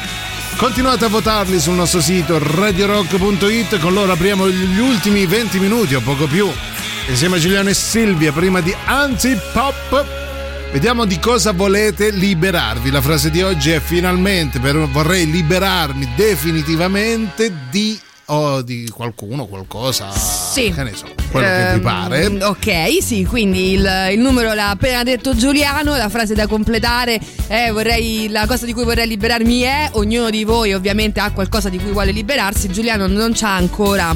Continuate a votarli sul nostro sito radiorock.it, con loro apriamo gli ultimi 20 minuti o poco più. Insieme a Giuliano e Silvia, prima di Antipop. Vediamo di cosa volete liberarvi. La frase di oggi è finalmente per, vorrei liberarmi definitivamente di o di qualcuno, qualcosa. Sì. Che ne so, quello che vi Ehm, pare. Ok, sì, quindi il, il numero l'ha appena detto Giuliano, la frase da completare è vorrei, la cosa di cui vorrei liberarmi è, ognuno di voi ovviamente ha qualcosa di cui vuole liberarsi, Giuliano non c'ha ancora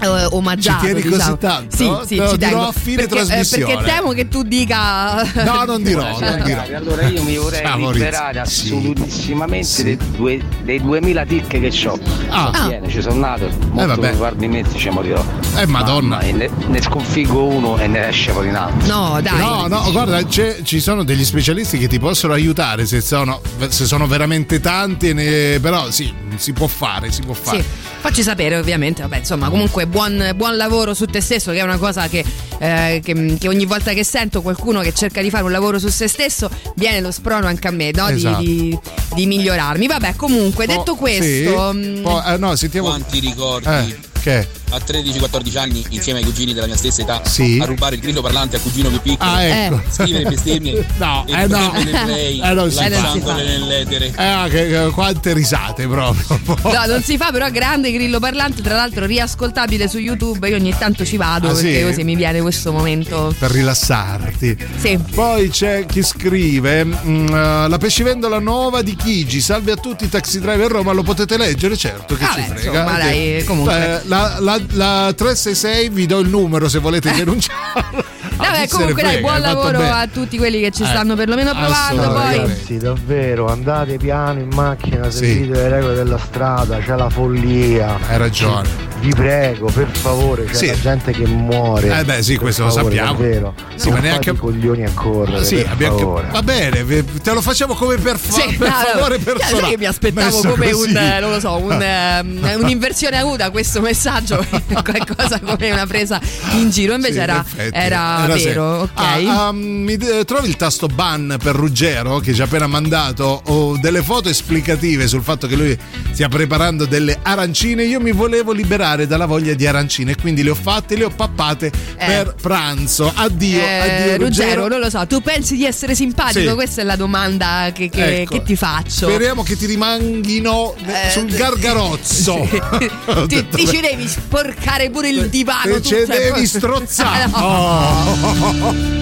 eh, omaggiato. Ci tieni così diciamo. tanto? Sì, sì, Te lo ci dirò tengo. a fine perché, eh, trasmissione. perché temo che tu dica. No, non dirò, non dirò. Allora io mi vorrei Ciao, Maurizio. liberare assolutissimamente dei, due, dei 2000 tic che ho. Ah. Non viene, ci sono nato, molto vabbè. per farmi mezzi ci morirò. Eh, madonna. E ne, ne sconfiggo uno e ne esce fuori un altro. No, dai. No, no, guarda, c'è- ci sono degli specialisti che ti possono aiutare se sono, se sono veramente tanti, ne- però sì, si può fare, si può fare. Sì, facci sapere ovviamente, vabbè insomma comunque buon, buon lavoro su te stesso che è una cosa che, eh, che- che ogni volta che sento qualcuno che cerca di fare un lavoro su se stesso viene lo sprono anche a me no? Di- Esatto. di, di migliorarmi. Vabbè comunque detto questo... Sì. mh, Poi, eh, no, sentiamo. Quanti ricordi Eh, che? a 13-14 anni insieme ai cugini della mia stessa età Sì. a rubare il grillo parlante al cugino più piccolo Ah, ecco. scrivere bestemmie No, e eh, no. play Eh, non si fa. nell'etere Eh, che, che- quante risate proprio. No, non si fa, però grande grillo parlante, tra l'altro riascoltabile su YouTube. Io ogni tanto ci vado Ah, perché sì? così mi viene questo momento. Per rilassarti. Sì. Poi c'è chi scrive: mm, eh, La pescivendola nuova di Chigi. Salve a tutti i taxi driver Roma. Lo potete leggere, certo. Che Ah, ci beh, frega. insomma, dai, comunque. Eh, la, la, la 366 vi do il numero se volete denunciarlo. Ah, Vabbè, comunque dai, buon lavoro a tutti quelli che ci Eh, stanno perlomeno provando. Poi Ragazzi, davvero, andate piano in macchina, Sì. seguite le regole della strada, c'è la follia. Hai ragione. Vi prego, per favore, c'è Sì. la gente che muore. Eh beh, sì, questo lo favore, sappiamo. Davvero. Sì, non ma neanche- coglioni a correre. Sì, per abbiamo- favore. va bene, te lo facciamo come per, fa- Sì, per no, favore no, personale. sai che mi aspettavo Messo come così. un, eh, non lo so, un, ehm, un'inversione avuta questo messaggio, qualcosa come una presa in giro, invece Sì, in era, era era vero, ok? Ah, um, mi de- trovi il tasto ban per Ruggero che ci ha appena mandato o delle foto esplicative sul fatto che lui stia preparando delle arancine. Io mi volevo liberare dalla voglia di arancine, quindi le ho fatte, le ho pappate per pranzo. Addio, Eh, addio Ruggero, Ruggero. non lo so, tu pensi di essere simpatico? Sì. Questa è la domanda che, che- Ecco. che ti faccio. Speriamo che ti rimanghino Eh, sul gargarozzo. ti, ti ci devi sporcare pure il divano. E tu, ce cioè, devi strozzare. No. Oh. When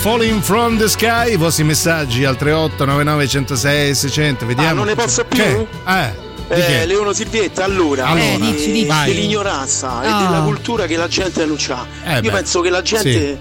Falling from the Sky. I vostri messaggi al 38 99 106 600. Vediamo. Ah, non ne posso più? Che? Eh. Di Eh, che? Leono Silvietta, allora, Allora, Eh, dici, dici. dell'ignoranza Ah. e della cultura che la gente non ha. Eh, Io beh, penso che la gente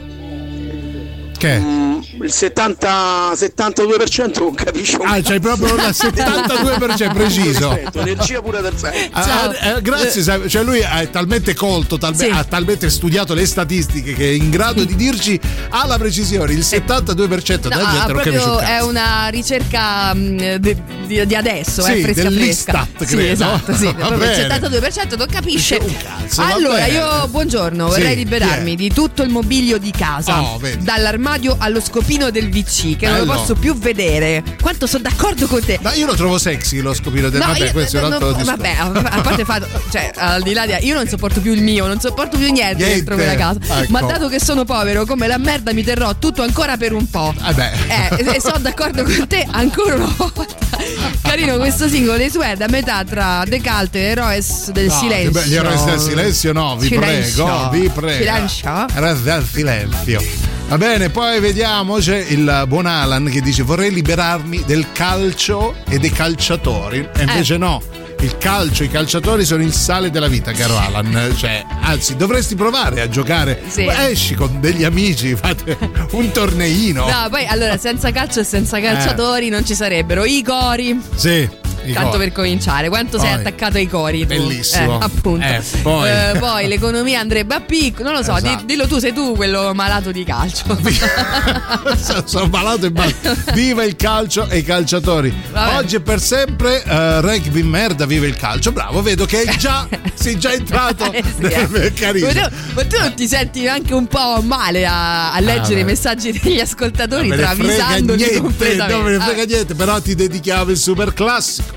Che? mm, il 70 72% non capisce un Ah, c'hai proprio il 72% preciso. Perfetto, energia pura del senso. Ah, eh, grazie, cioè lui è talmente colto, talme- Sì. ha talmente studiato le statistiche che è in grado di dirci alla precisione il 72% della No, gente non capisce un è una ricerca mh, di, di- adesso, Sì, è fresca dell'Istat, fresca. Sì, credo. esatto, sì, Va proprio il bene. 72% non capisce. cazzo, va allora, io buongiorno, Sì, vorrei liberarmi di tutto il mobilio di casa, Oh, dall'armadio allo scopino del VC che non lo posso più vedere. Quanto sono d'accordo con te. Ma io lo trovo sexy lo scopino del No, vabbè, io- questo è un no, altro no, vabbè, a parte fatto, cioè, al di là di io non sopporto più il mio, non sopporto più niente, Niente, dentro quella casa. ecco. Ma dato che sono povero, come la merda mi terrò tutto ancora per un po'. Vabbè. Eh, e- e sono d'accordo con te ancora una volta. Carino questo singolo dei Suede a metà tra Decalt e Eroes del No, Silenzio. be- Gli eroi del silenzio no, vi Silenzio. prego, vi prego. Silenzio. Eroes del silenzio. Va bene, poi vediamo, c'è il buon Alan che dice vorrei liberarmi del calcio e dei calciatori. E invece Eh. no. Il calcio, i calciatori sono il sale della vita, caro Alan. Cioè, anzi, dovresti provare a giocare. Sì. Esci con degli amici, fate un torneino. No, poi allora senza calcio e senza calciatori non ci sarebbero i cori. Sì. Tanto per cominciare, quanto sei Poi. attaccato ai cori? tu? Bellissimo. Eh, appunto. Eh, poi. Eh, poi l'economia andrebbe a picco. Non lo so, Esatto. di- dillo tu, sei tu quello malato di calcio. sono malato e basta. Viva il calcio e i calciatori. Vabbè. Oggi e per sempre eh, rugby merda, viva il calcio. Bravo, vedo che già, sei già entrato. Eh sì, eh. Carino. Ma tu, ma tu non ti senti anche un po' male a, a leggere beh. i messaggi degli ascoltatori travisandoli completamente? non me ne frega Ah, niente, però ti dedichiamo il super classico.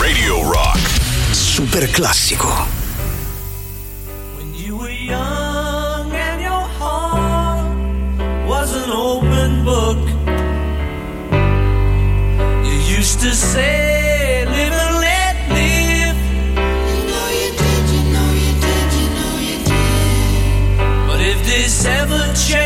Radio Rock. Super classico. When you were young and your heart was an open book. You used to say, live and let live. You know you did, you know you did, you know you did. But if this ever changing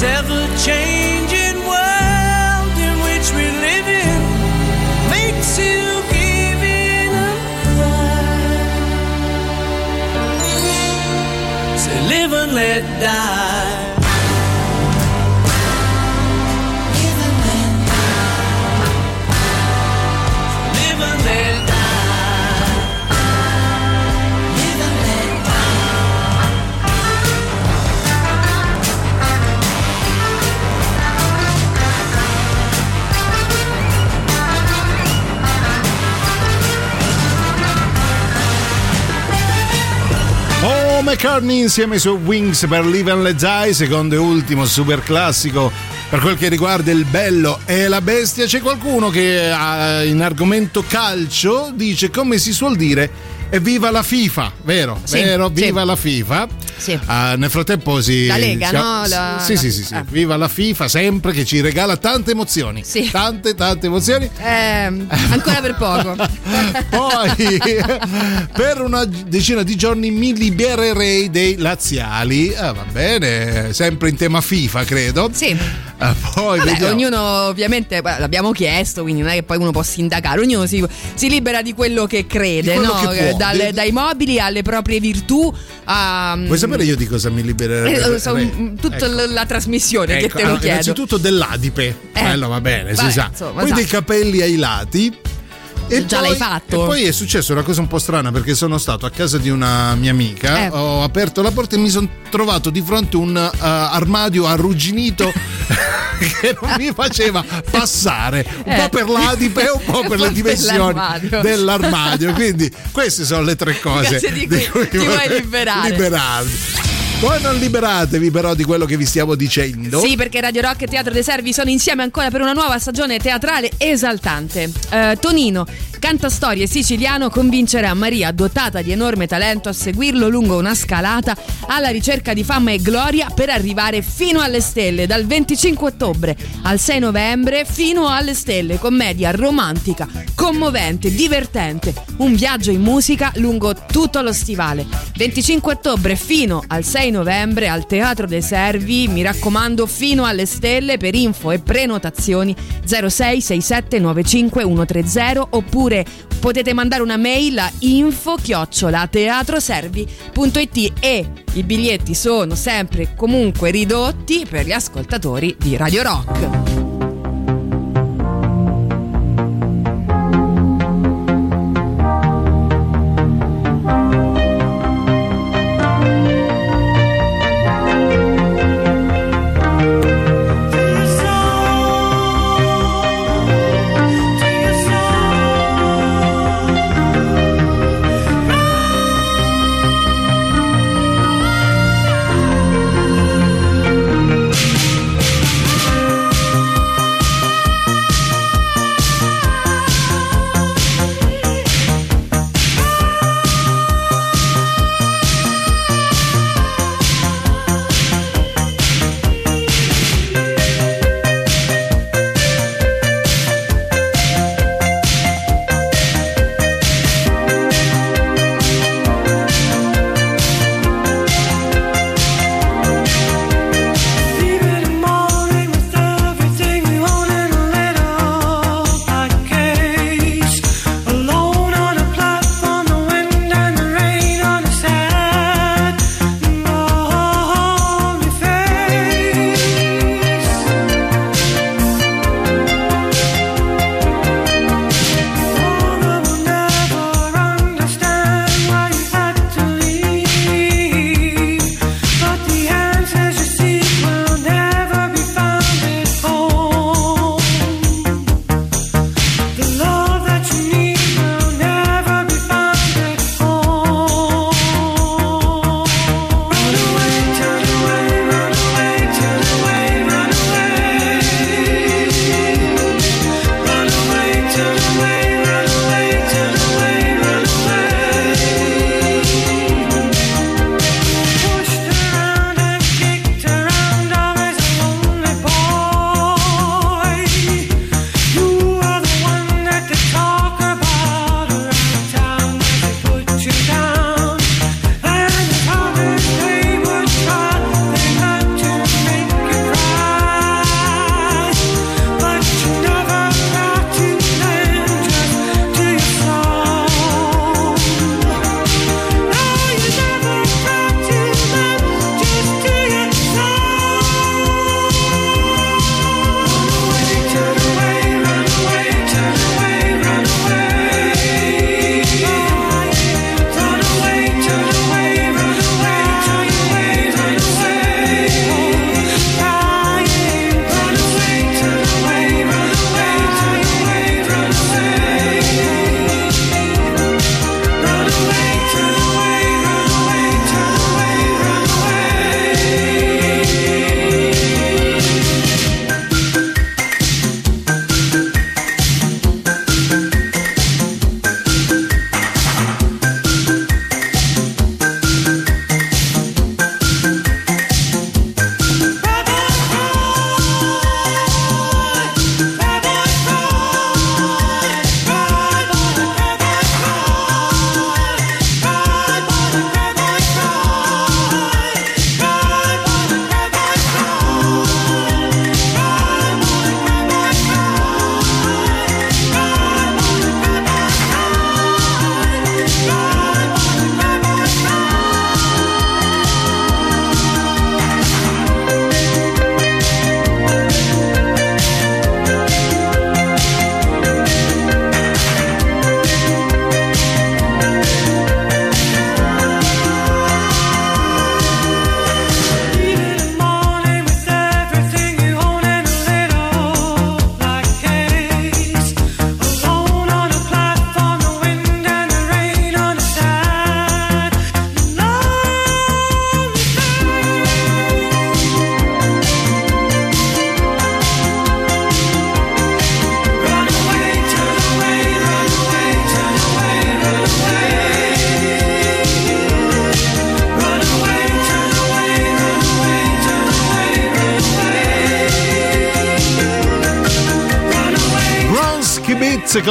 This ever changing world in which we live in makes you say, live and let die. McCartney insieme suoi Wings per Live and Let Die, secondo e ultimo super classico per quel che riguarda il bello e la bestia. C'è qualcuno che ah, in argomento calcio dice come si suol dire evviva la FIFA, vero? Sì, vero? Viva sì. la FIFA. Sì. Ah, nel frattempo si. La Lega, si- no? La- sì, sì, sì, sì. ah. Viva la FIFA sempre che ci regala tante emozioni. Sì. Tante, tante emozioni. Ehm, ancora per poco. Poi per una decina di giorni mi libererei dei laziali. Ah, va bene, sempre in tema FIFA, credo. Sì. Ah, poi Vabbè, ognuno ovviamente beh, l'abbiamo chiesto, quindi non è che poi uno può sindacare, ognuno si, si libera di quello che crede, quello no? che può. Eh, Dalle- De- dai mobili alle proprie virtù a Vuoi sapere io di cosa mi libererei? Eh, so, mm, tutta Ecco. la trasmissione che Ecco, te lo allora, chiedo. innanzitutto dell'adipe, quello va bene, si vabbè, sa. insomma, poi dei esatto. capelli ai lati. E Già poi, l'hai fatto? Poi è successa una cosa un po' strana perché sono stato a casa di una mia amica, Eh. ho aperto la porta e mi sono trovato di fronte a un uh, armadio arrugginito che non mi faceva passare un Eh. po' per l'adipe e un po' per le dimensioni l'armadio. dell'armadio. Quindi queste sono le tre cose Grazie di cui ti vuoi liberare. liberarmi. Voi non liberatevi però di quello che vi stiamo dicendo. Sì, perché Radio Rock e Teatro dei Servi sono insieme ancora per una nuova stagione teatrale esaltante. Eh, Tonino, cantastorie siciliano, convincerà Maria, dotata di enorme talento, a seguirlo lungo una scalata alla ricerca di fama e gloria per arrivare fino alle stelle dal 25 ottobre al 6 novembre fino alle stelle. Commedia romantica, commovente, divertente. Un viaggio in musica lungo tutto lo stivale. 25 ottobre fino al 6 novembre al Teatro dei Servi, mi raccomando fino alle stelle per info e prenotazioni 0667 95 130 oppure potete mandare una mail a info teatroservi.it e i biglietti sono sempre comunque ridotti per gli ascoltatori di Radio Rock.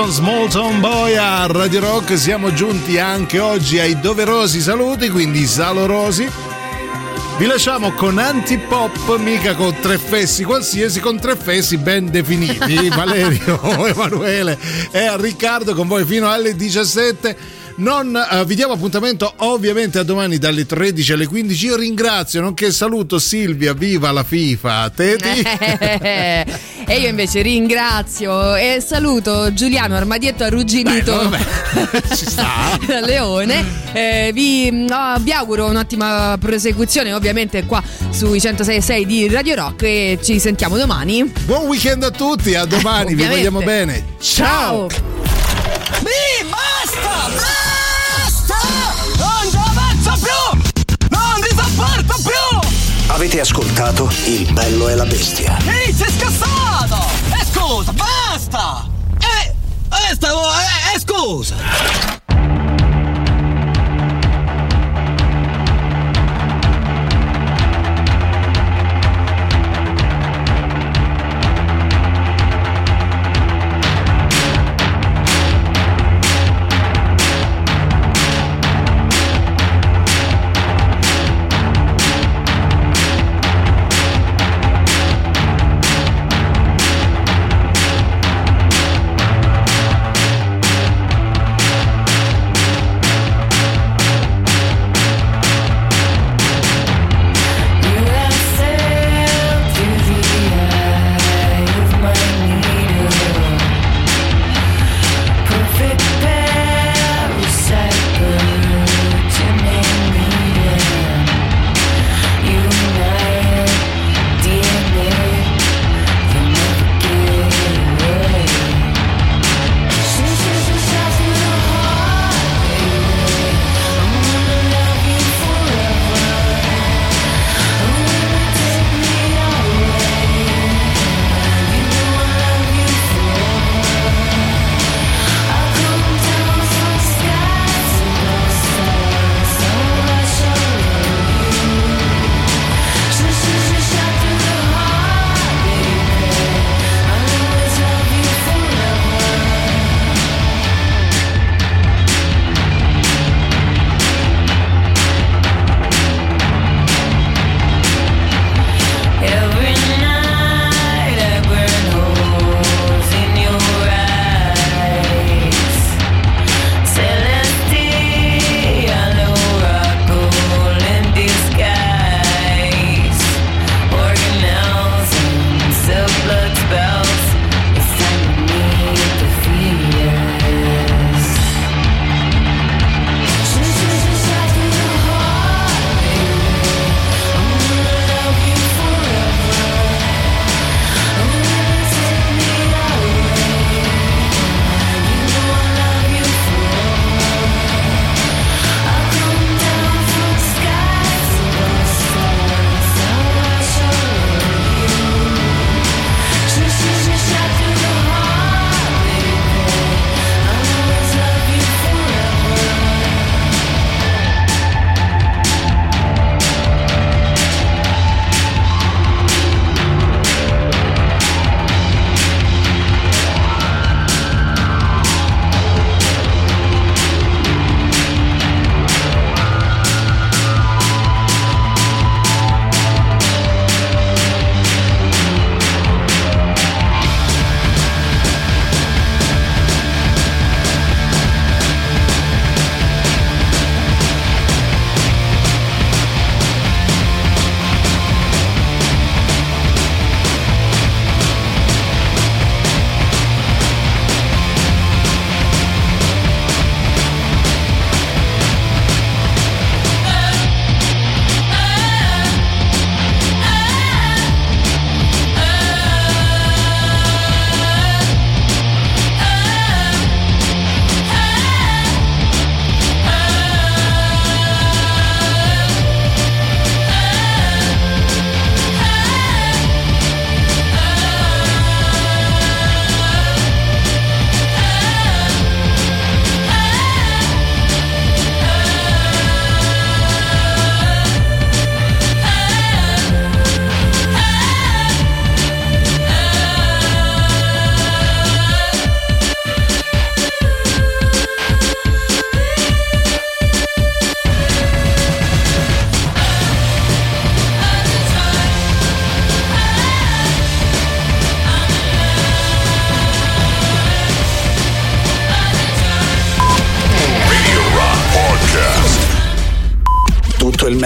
Con Small Town Boy a Radio Rock. Siamo giunti anche oggi ai doverosi saluti, quindi salorosi. Vi lasciamo con antipop, mica con tre fessi qualsiasi, con tre fessi ben definiti. Valerio, Emanuele e Riccardo con voi fino alle 17. Non eh, vi diamo appuntamento ovviamente a domani dalle 13 alle 15. Io ringrazio, nonché saluto Silvia, viva la FIFA, Teti. e io invece ringrazio e saluto Giuliano Armadietto arrugginito Ci sta. da Leone. Eh, vi, no, vi auguro un'ottima prosecuzione, ovviamente, qua sui 106.6 di Radio Rock. E ci sentiamo domani. Buon weekend a tutti, a domani, vi Ovviamente. vogliamo bene. Ciao. Mi basta! Basta! Non ci avanzo più! Non vi sopporto più! Avete ascoltato Il bello e la bestia. Ehi, sei scassato! Eh,